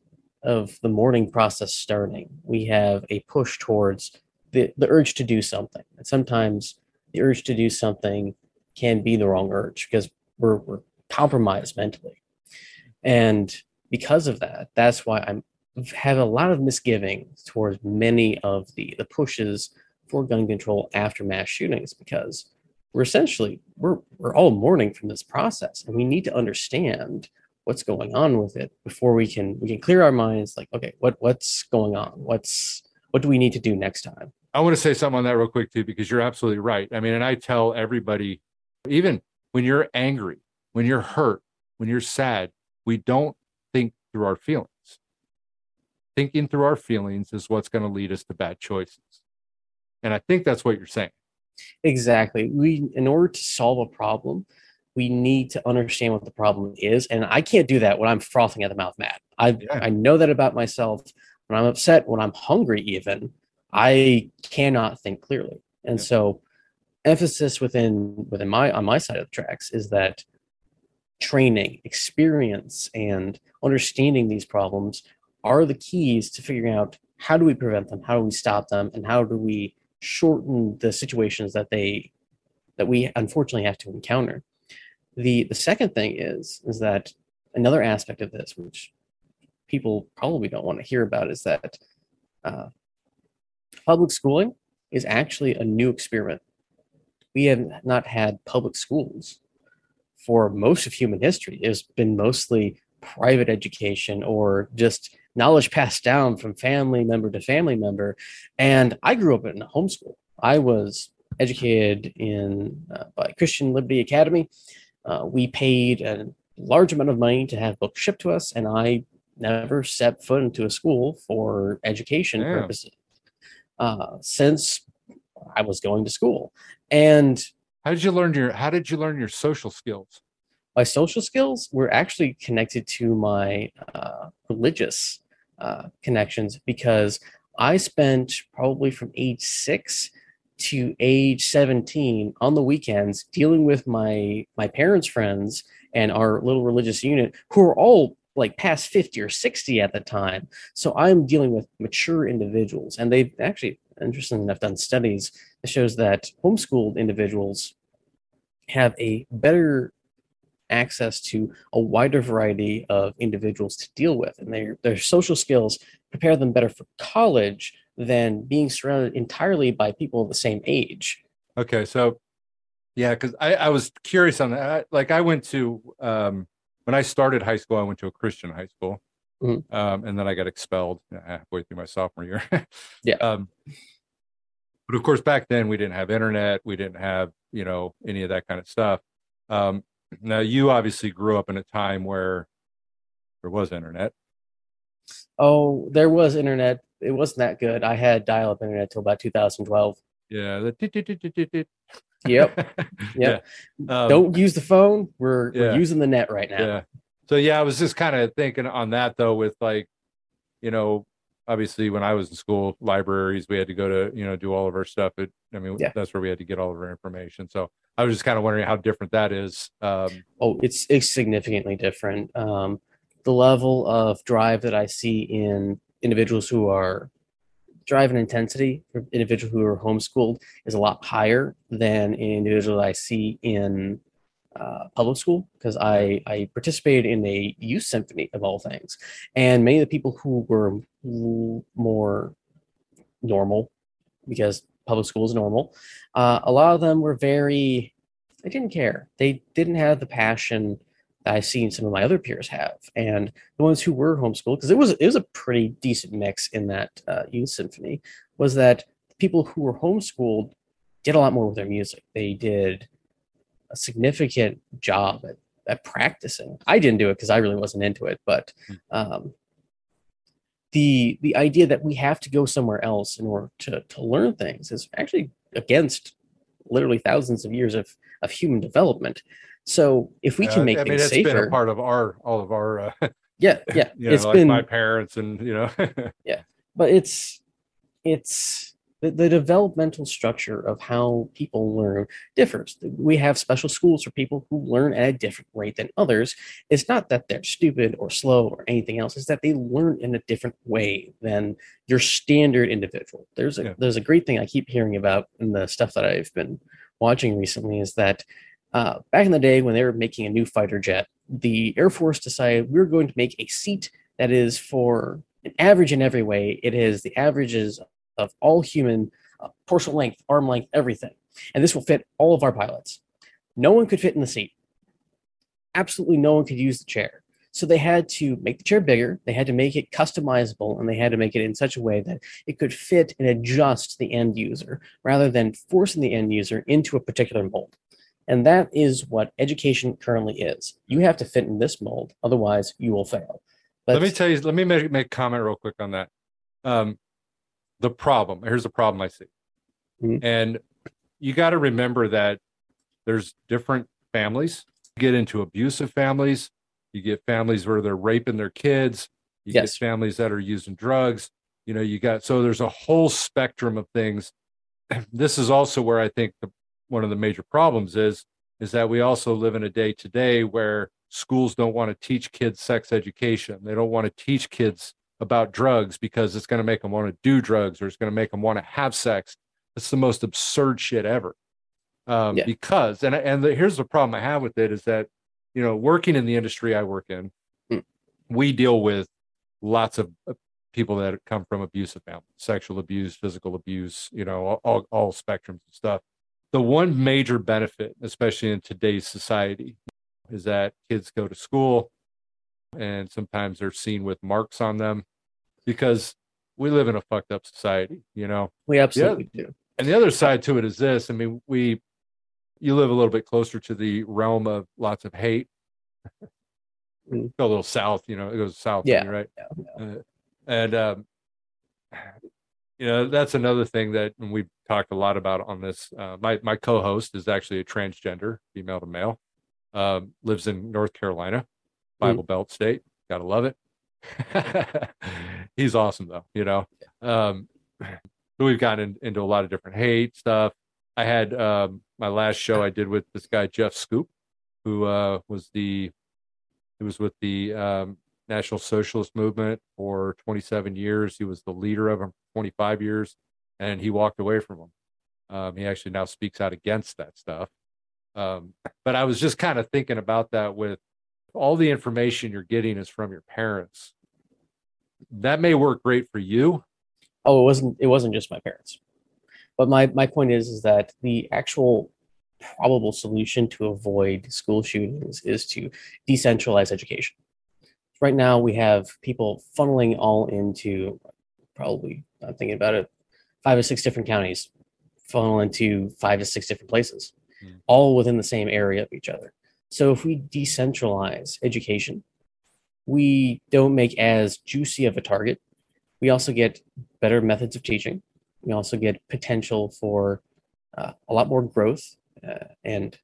Speaker 10: of the mourning process starting, we have a push towards the, the urge to do something. And sometimes the urge to do something can be the wrong urge because we're, we're compromised mentally. And because of that, that's why I'm have a lot of misgivings towards many of the the pushes for gun control after mass shootings because we're essentially we're we're all mourning from this process and we need to understand what's going on with it before we can we can clear our minds like okay what what's going on what's what do we need to do next time
Speaker 2: i want to say something on that real quick too because you're absolutely right i mean and i tell everybody even when you're angry when you're hurt, when you're sad, we don't think through our feelings. Thinking through our feelings is what's going to lead us to bad choices. And I think that's what you're saying.
Speaker 10: Exactly. We, in order to solve a problem, we need to understand what the problem is. And I can't do that when I'm frothing at the mouth mad. I, yeah. I know that about myself. When I'm upset, when I'm hungry, even, I cannot think clearly. And yeah. so emphasis within within my on my side of the tracks is that training, experience, and understanding these problems are the keys to figuring out how do we prevent them, how do we stop them, and how do we shorten the situations that they that we unfortunately have to encounter. The the second thing is is that another aspect of this, which people probably don't want to hear about, is that uh, public schooling is actually a new experiment. We have not had public schools for most of human history. It's been mostly private education or just knowledge passed down from family member to family member. And I grew up in a homeschool. I was educated in uh, by Christian Liberty Academy. Uh, we paid a large amount of money to have books shipped to us, and I never set foot into a school for education
Speaker 2: Damn.
Speaker 10: purposes uh, since I was going to school. And
Speaker 2: how did you learn your how did you learn your social skills?
Speaker 10: my social skills were actually connected to my uh, religious uh, connections because I spent probably from age six to age 17 on the weekends dealing with my my parents' friends and our little religious unit who are all like past 50 or 60 at the time. So I'm dealing with mature individuals. And they've actually, interestingly enough, done studies that shows that homeschooled individuals have a better access to a wider variety of individuals to deal with and their their social skills prepare them better for college than being surrounded entirely by people of the same age
Speaker 2: Okay, so yeah, because I, I was curious on that. I, like I went to um, when I started high school, I went to a Christian high school,
Speaker 10: Mhm.
Speaker 2: um, and then I got expelled halfway through my sophomore year.
Speaker 10: yeah.
Speaker 2: Um, but of course, back then we didn't have internet, we didn't have you know any of that kind of stuff. Um, now you obviously grew up in a time where there was internet.
Speaker 10: oh there was internet it wasn't that good i had dial-up internet till about 2012
Speaker 2: Yeah, the tit.
Speaker 10: yep
Speaker 2: Yeah.
Speaker 10: yep
Speaker 2: Um,
Speaker 10: don't use the phone we're,
Speaker 2: yeah.
Speaker 10: we're using the net right now
Speaker 2: Yeah. So yeah, I was just kind of thinking on that though, with like, you know, obviously when I was in school, libraries, we had to go to, you know, do all of our stuff. It, I mean,
Speaker 10: Yeah.
Speaker 2: that's where we had to get all of our information. So I was just kind of wondering how different that is. Um,
Speaker 10: Oh, it's it's significantly different. Um, the level of drive that I see in individuals who are drive and intensity for individuals who are homeschooled is a lot higher than in individuals I see in uh, public school because I I participated in a youth symphony of all things, and many of the people who were more normal because public school is normal. Uh, a lot of them were very, they didn't care. They didn't have the passion that I've seen some of my other peers have. And the ones who were homeschooled, because it was, it was a pretty decent mix in that uh, youth symphony, was that people who were homeschooled did a lot more with their music. They did a significant job at, at practicing. I didn't do it because I really wasn't into it, but um, the the idea that we have to go somewhere else in order to to learn things is actually against literally thousands of years of of human development. So if we can make
Speaker 2: I mean, it's
Speaker 10: safer,
Speaker 2: been a part of our, all of our, uh,
Speaker 10: yeah, yeah,
Speaker 2: you know,
Speaker 10: it's
Speaker 2: like
Speaker 10: been
Speaker 2: my parents and, you know,
Speaker 10: yeah, but it's it's the, the developmental structure of how people learn differs. We have special schools for people who learn at a different rate than others. It's not that they're stupid or slow or anything else. It's that they learn in a different way than your standard individual. There's a there's a great thing I keep hearing about in the stuff that I've been watching recently is that uh, back in the day when they were making a new fighter jet, the Air Force decided we're going to make a seat that is for an average in every way. It is the averages of all human uh, torso length, arm length, everything. And this will fit all of our pilots. No one could fit in the seat. Absolutely no one could use the chair. So they had to make the chair bigger, they had to make it customizable, and they had to make it in such a way that it could fit and adjust the end user rather than forcing the end user into a particular mold. And that is what education currently is. You have to fit in this mold, otherwise, you will fail.
Speaker 2: let me tell you, let me make, make a comment real quick on that. Um, the problem, here's the problem I see. And you got to remember that there's different families. You get into abusive families, you get families where they're raping their kids, you
Speaker 10: Yes.
Speaker 2: get families that are using drugs. You know, you got so there's a whole spectrum of things. This is also where I think the, one of the major problems is is that we also live in a day today where schools don't want to teach kids sex education. They don't want to teach kids about drugs because it's going to make them want to do drugs or it's going to make them want to have sex. It's the most absurd shit ever. Um, Because, and and the, here's the problem I have with it is that, you know, working in the industry I work in, we deal with lots of uh, people that come from abusive families, sexual abuse, physical abuse, you know, all, all spectrums of stuff. The one major benefit, especially in today's society, is that kids go to school and sometimes they're seen with marks on them because we live in a fucked up society, you know.
Speaker 10: We absolutely
Speaker 2: Yeah.
Speaker 10: do.
Speaker 2: And the other side to it is this. I mean, we you live a little bit closer to the realm of lots of hate.
Speaker 10: Mm.
Speaker 2: Go a little south, you know, it goes south,
Speaker 10: Yeah,
Speaker 2: right? Uh, and um, you know, that's another thing that and we've talked a lot about on this. Uh, my my co-host is actually a transgender, female to male, um, lives in North Carolina, Bible Belt state. Gotta love it. He's awesome though, you know. Um, we've gotten in, into a lot of different hate stuff. I had um, my last show I did with this guy Jeff Schoep, who uh, was the he was with the um, National Socialist Movement for 27 years. He was the leader of them for 25 years, and he walked away from them. Um, he actually now speaks out against that stuff. Um, but I was just kind of thinking about that with all the information you're getting is from your parents. That may work great for you.
Speaker 10: Oh, it wasn't. It wasn't just my parents. But my my point is is that the actual probable solution to avoid school shootings is to decentralize education. Right now, we have people funneling all into probably. I'm thinking about it, five or six different counties, funnel into five to six different places, all within the same area of each other. So if we decentralize education, we don't make as juicy of a target. We also get better methods of teaching. We also get potential for uh, a lot more growth uh, and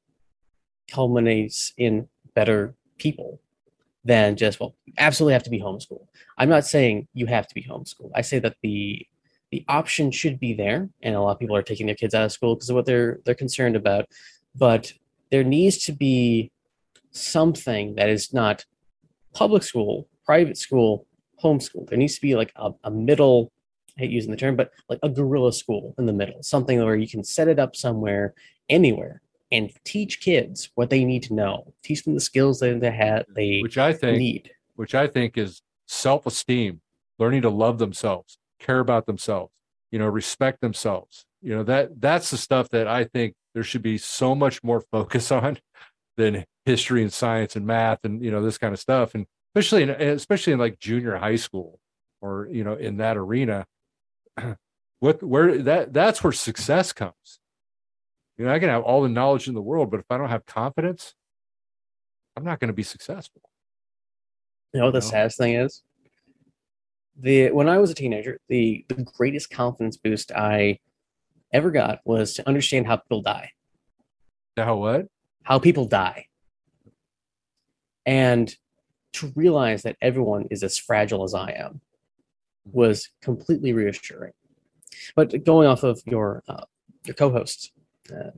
Speaker 10: culminates in better people than just well absolutely have to be homeschooled. I'm not saying you have to be homeschooled. I say that the the option should be there and a lot of people are taking their kids out of school because of what they're they're concerned about. But there needs to be something that is not public school private school homeschool. There needs to be like a, a middle I hate using the term, but like a guerrilla school in the middle, something where you can set it up somewhere, anywhere, and teach kids what they need to know, teach them the skills that they have, mm-hmm. they
Speaker 2: which I think
Speaker 10: need.
Speaker 2: which I think is self-esteem, learning to love themselves, care about themselves, you know, respect themselves. You know, that that's the stuff that I think there should be so much more focus on than history and science and math and you know this kind of stuff and especially in especially in like junior high school or you know in that arena what where that that's where success comes you know i can have all the knowledge in the world but if i don't have confidence i'm not going to be successful
Speaker 10: You know what the
Speaker 2: No.
Speaker 10: saddest thing is? The when I was a teenager, the the greatest confidence boost I ever got was to understand how people die.
Speaker 2: How what?
Speaker 10: How people die. And to realize that everyone is as fragile as I am was completely reassuring. But going off of your uh, your co-host uh,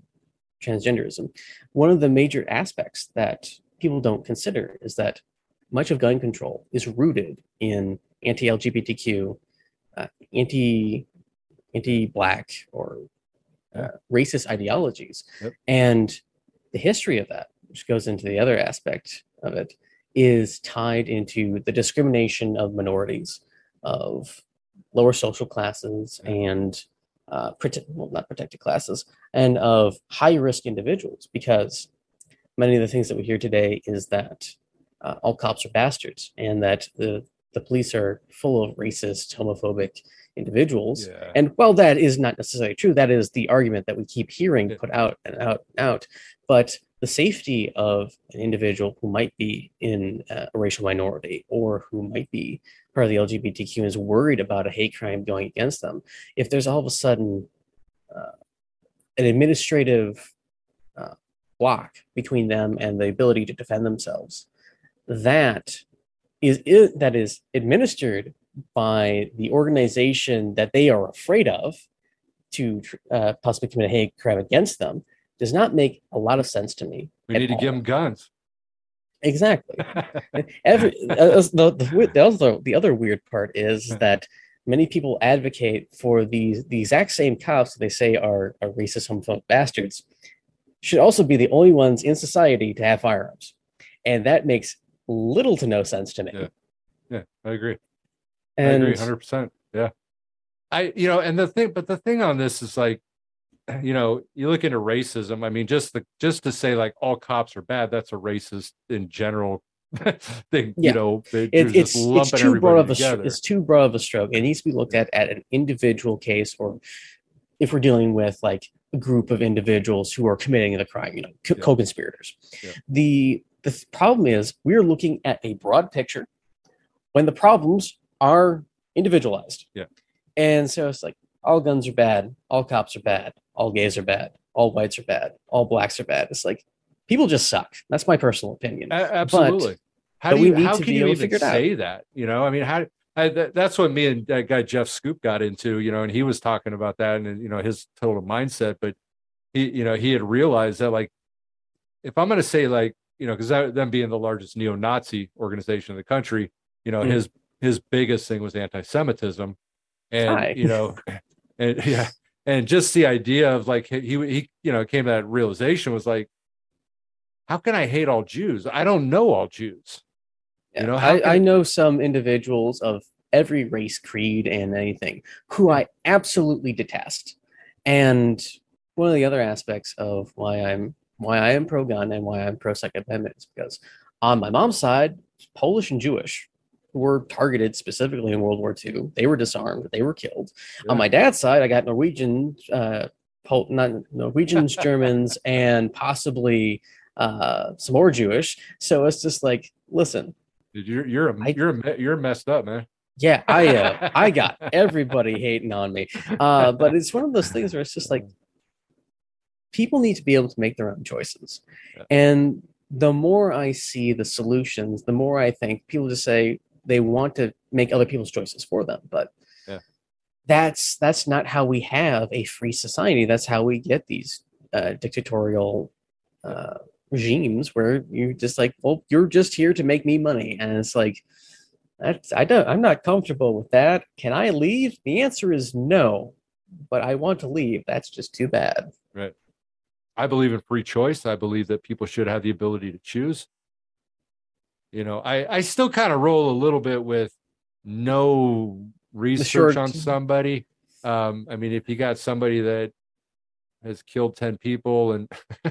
Speaker 10: transgenderism, one of the major aspects that people don't consider is that much of gun control is rooted in anti-LGBTQ, uh, anti anti-black or uh, racist ideologies, and the history of that, which goes into the other aspect of it, is tied into the discrimination of minorities, of lower social classes, and uh, prote- well, not protected classes, and of high risk individuals, because many of the things that we hear today is that uh, all cops are bastards and that the the police are full of racist, homophobic individuals.
Speaker 2: Yeah.
Speaker 10: And while that is not necessarily true, that is the argument that we keep hearing put out and out and out. But the safety of an individual who might be in a racial minority or who might be part of the LGBTQ is worried about a hate crime going against them, if there's all of a sudden uh, an administrative uh, block between them and the ability to defend themselves, that is i- that is administered by the organization that they are afraid of to uh, possibly commit a hate crime against them does not make a lot of sense to me.
Speaker 2: we need to give them guns
Speaker 10: Exactly. Every uh, the, the, the other the other weird part is that many people advocate for these the exact same cops that they say are, are racist homophobic bastards should also be the only ones in society to have firearms, and that makes little to no sense to me.
Speaker 2: Yeah, I agree.
Speaker 10: And
Speaker 2: I agree, hundred percent. Yeah, I you know, and the thing, but the thing on this is like, you know, you look into racism. I mean, just the just to say like all cops are bad, that's a racist in general thing.
Speaker 10: Yeah.
Speaker 2: You know, they-
Speaker 10: It, it's it's too broad of a
Speaker 2: together.
Speaker 10: it's too broad of a stroke. It needs to be looked at at an individual case, or if we're dealing with like a group of individuals who are committing the crime, you know, co- co-conspirators. The the th- problem is we're looking at a broad picture when the problems are individualized.
Speaker 2: Yeah.
Speaker 10: And so it's like all guns are bad, all cops are bad, all gays are bad, all whites are bad, all blacks are bad. It's like people just suck. That's my personal opinion.
Speaker 2: A-
Speaker 10: But-
Speaker 2: absolutely. how do
Speaker 10: we
Speaker 2: you how can you even
Speaker 10: figure it out.
Speaker 2: say that? You know, I mean, how I, that, that's what me and that guy Jeff Schoep got into. You know, and he was talking about that and you know his total mindset. But he, you know, he had realized that like if I'm going to say like you know because them being the largest neo-Nazi organization in the country, you know,
Speaker 10: Mhm.
Speaker 2: his his biggest thing was anti-Semitism, and
Speaker 10: Hi.
Speaker 2: you know, and yeah, and just the idea of like he he you know came to that realization was like how can I hate all Jews? I don't know all Jews. You know, how
Speaker 10: I, I know some individuals of every race, creed, and anything who I absolutely detest. And one of the other aspects of why I'm why I am pro gun and why I'm pro Second Amendment is because on my mom's side, Polish and Jewish were targeted specifically in World War II. They were disarmed, they were killed. On my dad's side, I got Norwegian, uh, Pol- not Norwegians, Germans, and possibly uh, some more Jewish. So it's just like, listen,
Speaker 2: Dude, you're you're a, you're a, you're messed up, man.
Speaker 10: yeah, I uh, I got everybody hating on me. Uh, but it's one of those things where it's just like people need to be able to make their own choices. And the more I see the solutions, the more I think people just say they want to make other people's choices for them. But
Speaker 2: Yeah.
Speaker 10: that's that's not how we have a free society. That's how we get these uh, dictatorial uh, regimes where you're just like, well, you're just here to make me money, and it's like, that's I don't I'm not comfortable with that. Can I leave? The answer is no, but I want to leave. That's just too bad.
Speaker 2: Right. I believe in free choice. I believe that people should have the ability to choose. You know, I I still kind of roll a little bit with no research on somebody. Um, I mean, if you got somebody that has killed 10 people and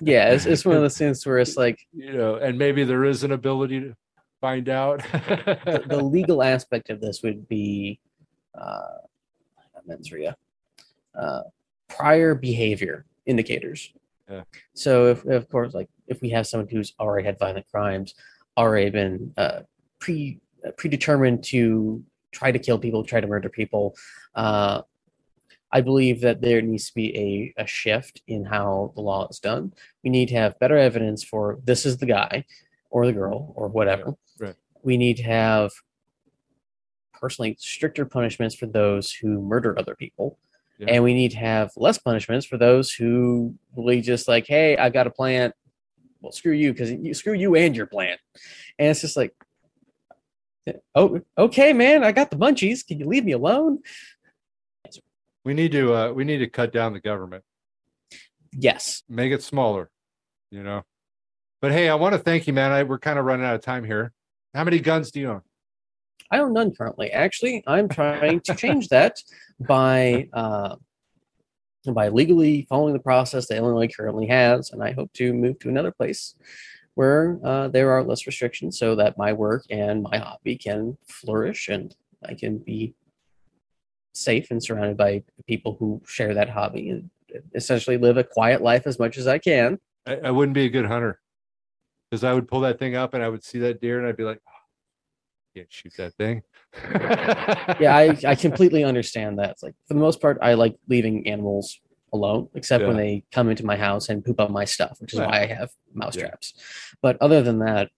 Speaker 10: Yeah, it's, it's one of those things where it's like
Speaker 2: you know, and maybe there is an ability to find out.
Speaker 10: the, the legal aspect of this would be uh, mens rea, uh, prior behavior indicators.
Speaker 2: Yeah.
Speaker 10: So if of course like if we have someone who's already had violent crimes, already been uh, pre uh, predetermined to try to kill people, try to murder people, uh, I believe that there needs to be a, a shift in how the law is done. We need to have better evidence for this is the guy or the girl or whatever.
Speaker 2: Right.
Speaker 10: We need to have personally stricter punishments for those who murder other people.
Speaker 2: Yeah.
Speaker 10: And we need to have less punishments for those who really just like, hey, I've got a plant. Well, screw you, because you screw you and your plan. And it's just like, oh, okay, man, I got the munchies. Can you leave me alone?
Speaker 2: we need to uh we need to cut down the government.
Speaker 10: Yes.
Speaker 2: Make it smaller, you know. But hey, I want to thank you, man. I, we're kind of running out of time here. How many guns do you own?
Speaker 10: I own none currently. Actually, I'm trying to change that by uh, by legally following the process that Illinois currently has, and I hope to move to another place where uh, there are less restrictions, so that my work and my hobby can flourish, and I can be safe and surrounded by people who share that hobby, and essentially live a quiet life as much as I can.
Speaker 2: I, I wouldn't be a good hunter because I would pull that thing up and I would see that deer and I'd be like, oh, can't shoot that thing.
Speaker 10: yeah, I, I completely understand that. It's like for the most part, I like leaving animals alone, except when they come into my house and poop on my stuff, which is
Speaker 2: Yeah.
Speaker 10: why I have mouse
Speaker 2: Yeah.
Speaker 10: traps. But other than that,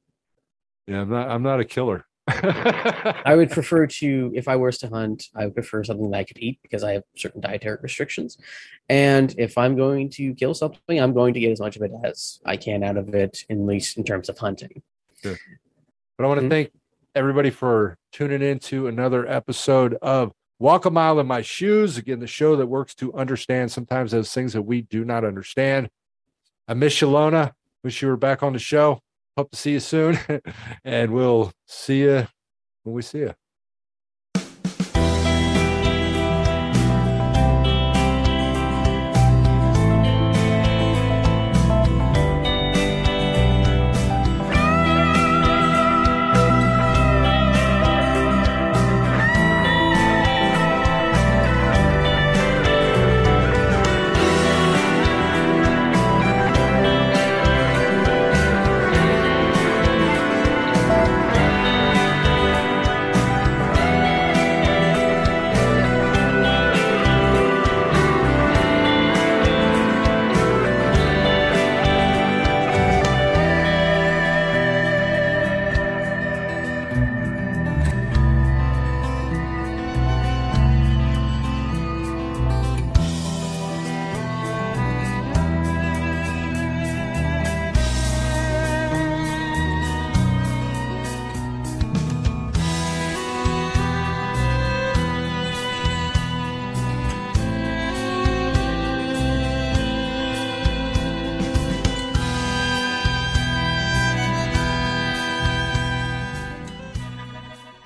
Speaker 2: Yeah, I'm not. I'm not a killer.
Speaker 10: I would prefer to, if I was to hunt, I would prefer something that I could eat because I have certain dietary restrictions. And if I'm going to kill something, I'm going to get as much of it as I can out of it, at least in terms of hunting.
Speaker 2: Sure. But I want to hmm? thank everybody for tuning in to another episode of Walk a Mile in My Shoes. Again, the show that works to understand sometimes those things that we do not understand. I miss you, Lona. Wish you were back on the show. Hope to see you soon. and we'll see you when we see you.